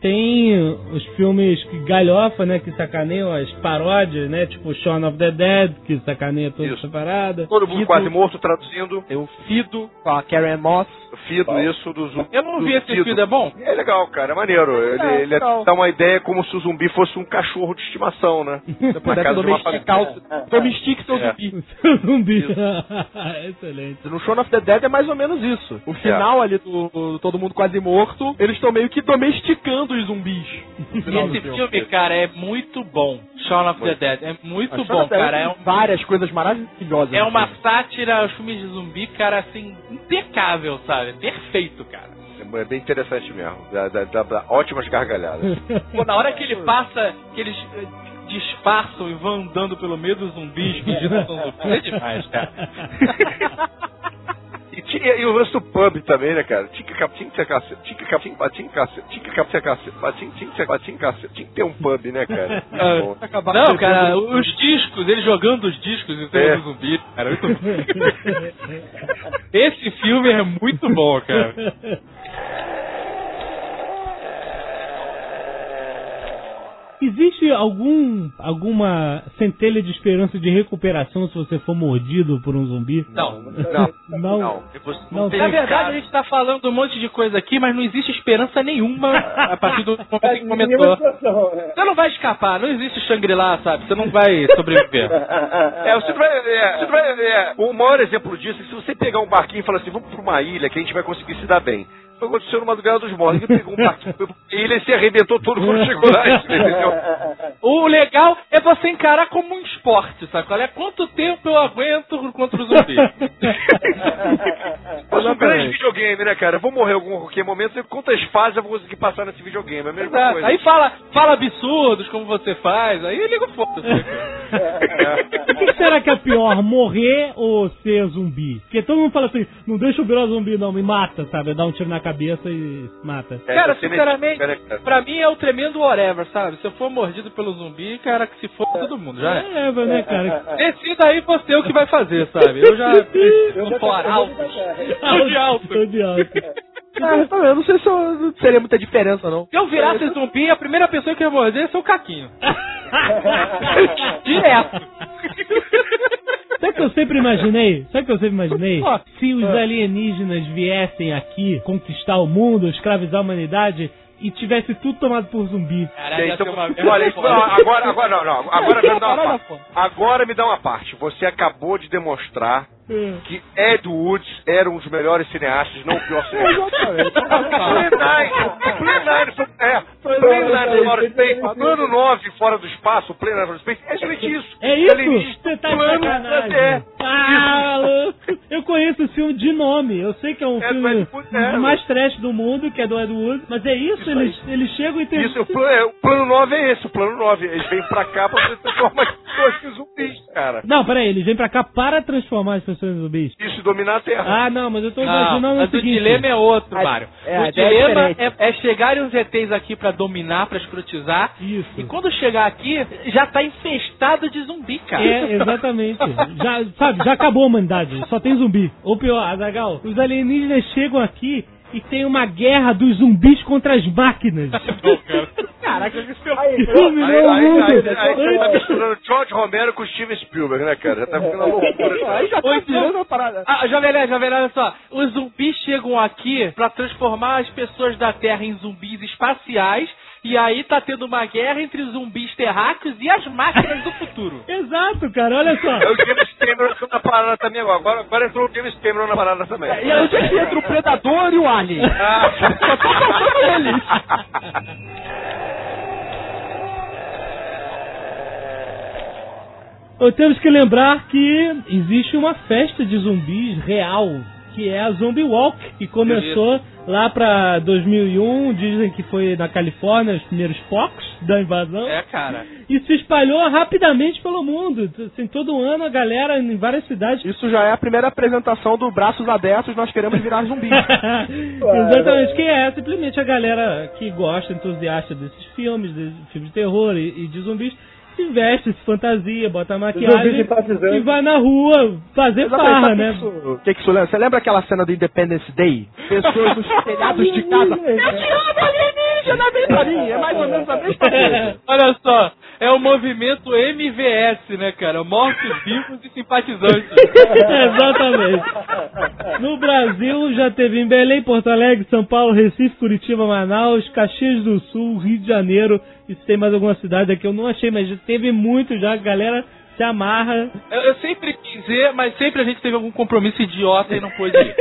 Tem os filmes que galhofa, né, que sacaneiam as paródias, né, tipo Shaun of the Dead, que sacaneia toda Isso. essa parada. Todo mundo Fido. quase morto, traduzindo, Tem o Fido com a Karen Moss. o Fido, isso, do zumbi. Eu não vi esse filme, é bom? É legal, cara, é maneiro. Ele, É, ele legal. dá uma ideia como se o zumbi fosse um cachorro de estimação, né? Você Na pudesse casa de uma domesticar família. o... Domestique seu É. zumbi. Seu zumbi. Excelente. No Shaun of the Dead é mais ou menos isso. O final ali do, do Todo Mundo Quase Morto, eles estão meio que domesticando os zumbis. E esse filme, cara, é muito bom. Shaun of the Dead. É muito bom, cara. tem É, um- várias coisas maravilhosas. é uma sátira aos filmes de zumbi, cara, assim, impecável, sabe? Perfeito, cara. É bem interessante mesmo. Dá, dá- dá- dá ótimas gargalhadas. Pô, na hora que ele passa, que eles eh, disfarçam e vão andando pelo meio dos zumbis, fingindo que são zumbis, é demais, cara. E, tinha, e o lance do pub também, né, cara? Tinha que tinha que ter cacete, tinha que tinha que tinha que cacete, tinha que tinha cacete, tinha tinha que ter- tinha que cacete, tinha que ter um pub, né, cara? Ah, Bom. Não, cara, os discos, ele jogando os discos em cima É. dos zumbis, cara, muito bom. Esse filme é muito bom, cara. Existe algum alguma centelha de esperança de recuperação se você for mordido por um zumbi? Não. Não, Não. não. Não Não Na verdade, cara. a gente tá falando um monte de coisa aqui, mas não existe esperança nenhuma a partir do momento que situação, né? Você não vai escapar, não existe Shangri-La, sabe? Você não vai sobreviver. É, você vai, é, você vai, é, o maior exemplo disso é que se você pegar um barquinho e falar assim, vamos pra uma ilha que a gente vai conseguir se dar bem. Aconteceu no Madrugada dos Mortos. Ele pegou um barquinho, foi pra ilha e se arrebentou todo quando chegou lá, entendeu? O legal é você encarar como um esporte, sabe? Olha, quanto tempo eu aguento contra o zumbi? Mas um grande videogame, né, cara? Eu vou morrer em algum qualquer momento, quantas fases eu vou conseguir passar nesse videogame? É a mesma Exato. coisa. Aí fala, fala absurdos como você faz, aí liga o foda O que será que é pior, morrer ou ser zumbi? Porque todo mundo fala assim, não deixa eu virar zumbi não, me mata, sabe? Dá um tiro na cabeça e mata. É, Cara, sinceramente, cara? pra mim é o tremendo whatever, sabe? Se eu for mordido pelo zumbi, cara, que se for todo mundo, já é. É, mas, né, cara? Decida aí você o que vai fazer, sabe? Eu já Eu tacar. Tô de alto. Tô de alto. Ah, eu não sei se eu, não seria muita diferença, não. Se eu virasse zumbi, a primeira pessoa que eu ia morder ser o Caquinho. Direto. Sabe o que eu sempre imaginei? Sabe o que eu sempre imaginei? Se os alienígenas viessem aqui conquistar o mundo, escravizar a humanidade e tivesse tudo tomado por zumbi. Caralho, ia Então, uma olha, isso- não, agora, agora não, não. Agora me dá uma parte. Agora me dá uma parte. Você acabou de demonstrar que Ed Woods era um dos melhores cineastas, não o pior cineasta. Exatamente. Play 9, Play 9, é, 9 Fora do Space, plano 9 fora do espaço, Play 9 fora do Space, é exatamente isso. É isso? Alienígena, Você tá plano, é. Ah, louco. Eu conheço esse filme de nome. Eu sei que é um É filme Wood, é. mais trash do mundo, que é do Ed Wood. Mas é isso, Isso eles, eles chegam e tem... Isso, o plano, é, o plano 9 é esse, o plano 9. Eles vêm pra cá pra transformar as pessoas em zumbis, cara. Não, peraí, eles vêm pra cá para transformar as pessoas em zumbis. Isso, dominar a Terra. Ah, não, mas eu tô Não, imaginando mas o o seguinte... dilema é outro, A- Mário. é, o é dilema é, é chegarem os ETs aqui pra dominar, pra escrotizar. Isso. E quando chegar aqui, já tá infestado de zumbi, cara. É, exatamente. Já, sabe, já acabou a humanidade, só tem zumbi. Ou pior, Azagal, os alienígenas chegam aqui e tem uma guerra dos zumbis contra as máquinas. Caraca, que Aí, Dominou Aí, o aí, mundo. aí, aí, você tá misturando George Romero com Steven Spielberg, né, cara? Já tá ficando uma loucura. Aí já tá então- virando uma parada. Ah, Jovem Nerd, Jovem olha só. Os zumbis chegam aqui pra transformar as pessoas da Terra em zumbis espaciais. E aí tá tendo uma guerra entre os zumbis terráqueos e as máquinas do futuro. Exato, cara, olha só. É o James Cameron na parada também agora. Agora, agora entrou o James Cameron na parada também. E aí é entra o Predador e o Alien? Ah. Só tá faltando eles. Temos que lembrar que existe uma festa de zumbis real, que é a Zombie Walk, que começou lá pra 2001, dizem que foi na Califórnia, os primeiros focos da invasão. É, cara. E se espalhou rapidamente pelo mundo. Assim, todo ano a galera em várias cidades. Isso já é a primeira apresentação do Braços Abertos, nós queremos virar zumbis. Exatamente, que é simplesmente a galera que gosta, entusiasta desses filmes, de filmes de terror e, e de zumbis, se veste, se fantasia, bota maquiagem simpatizantes. e vai na rua fazer farra, né? o que isso- O que, que isso lembra? Você lembra aquela cena do Independence Day? Pessoas nos telhados de casa. Eu te amo, alienígena, vem pra mim. É mais ou menos a mesma coisa. Olha só, é o movimento MVS, né, cara? Mortos, vivos e simpatizantes. Exatamente. No Brasil já teve em Belém, Porto Alegre, São Paulo, Recife, Curitiba, Manaus, Caxias do Sul, Rio de Janeiro. E se tem mais alguma cidade aqui, eu não achei, mas teve muito já, a galera se amarra. Eu, eu sempre quis dizer, mas sempre a gente teve algum compromisso idiota e não pôde ir.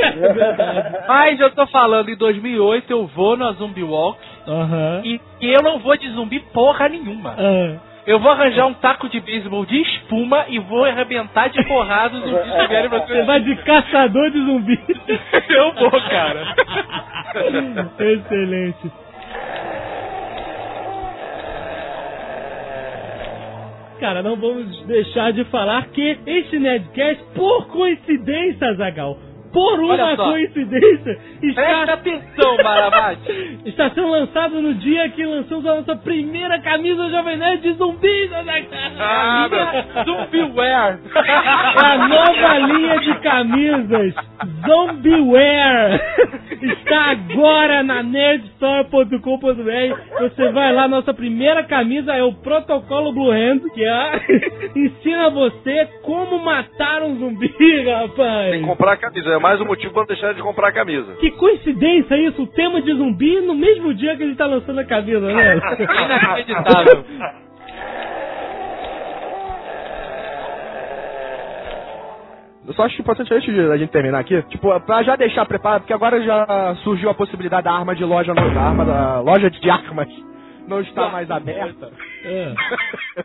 Mas eu tô falando, em 2008 eu vou na Zumbi Walk Aham. e, eu não vou de zumbi porra nenhuma. Ah. Eu vou arranjar um taco de beisebol de espuma e vou arrebentar de porrada os zumbis que vierem pra Você vai de caçador de zumbi. Eu vou, cara. Excelente. Cara, não vamos deixar de falar que este Nerdcast, por coincidência, Zagal, por uma coincidência, Presta está, atenção, Maravati. está sendo lançado no dia que lançamos a nossa primeira camisa Jovem Nerd de zumbis, Zagal. A minha Zumbiware. É a nova linha de camisas Zombieware está agora na nerdstore.com.br. Você vai lá, nossa primeira camisa é o Protocolo Blue Hand, que é, ensina você como matar um zumbi, Tem que rapaz. comprar a camisa. É mais um motivo pra não deixar de comprar a camisa. Que coincidência isso, o tema de zumbi no mesmo dia que gente tá lançando a camisa, né? Inacreditável. Eu só acho importante antes de a gente terminar aqui, tipo, pra já deixar preparado, porque agora já surgiu a possibilidade da arma de loja, não, da arma da loja de armas não está mais aberta. É.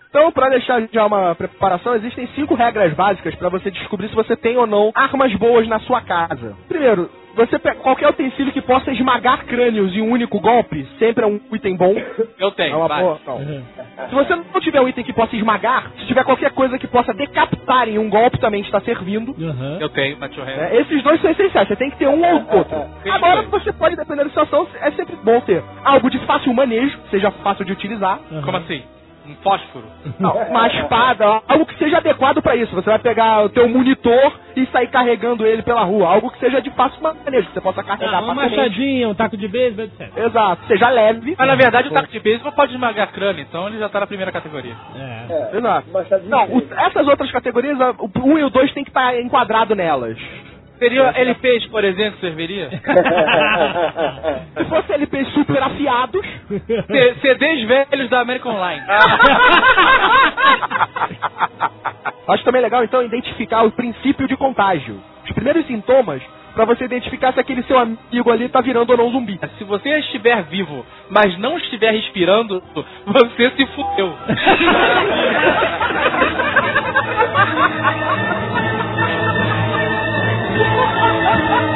Então, pra deixar já uma preparação, existem cinco regras básicas pra você descobrir se você tem ou não armas boas na sua casa. Primeiro, você pega qualquer utensílio que possa esmagar crânios em um único golpe, sempre é um item bom. Eu É tenho, uma vai. boa. Não. Se você não tiver um item que possa esmagar, se tiver qualquer coisa que possa decapitar em um golpe também está servindo. Aham. Eu tenho, Hand. É, esses dois são essenciais, você tem que ter um ou outro. Agora você pode, dependendo da situação, é sempre bom ter algo de fácil manejo, seja fácil de utilizar. aham. Como assim? Um fósforo. Não, uma espada, algo que seja adequado pra isso. Você vai pegar o teu monitor e sair carregando ele pela rua. Algo que seja de fácil manejo, que você possa carregar Ah, uma facilmente. machadinha, um taco de beisebol, etc. Exato, seja leve. Mas na verdade o taco de beisebol pode esmagar crânio, então ele já tá na primeira categoria. É. É, Exato. Não, o- essas outras categorias, o 1 e o 2 tem que estar enquadrado nelas. Seria é LPs, por exemplo, serviria? Se fosse LPs super afiados. C CDs velhos da American Online. Acho também legal, então, identificar o princípio de contágio. Os primeiros sintomas para você identificar se aquele seu amigo ali tá virando ou não zumbi. Se você estiver vivo, mas não estiver respirando, você se fudeu. Thank you.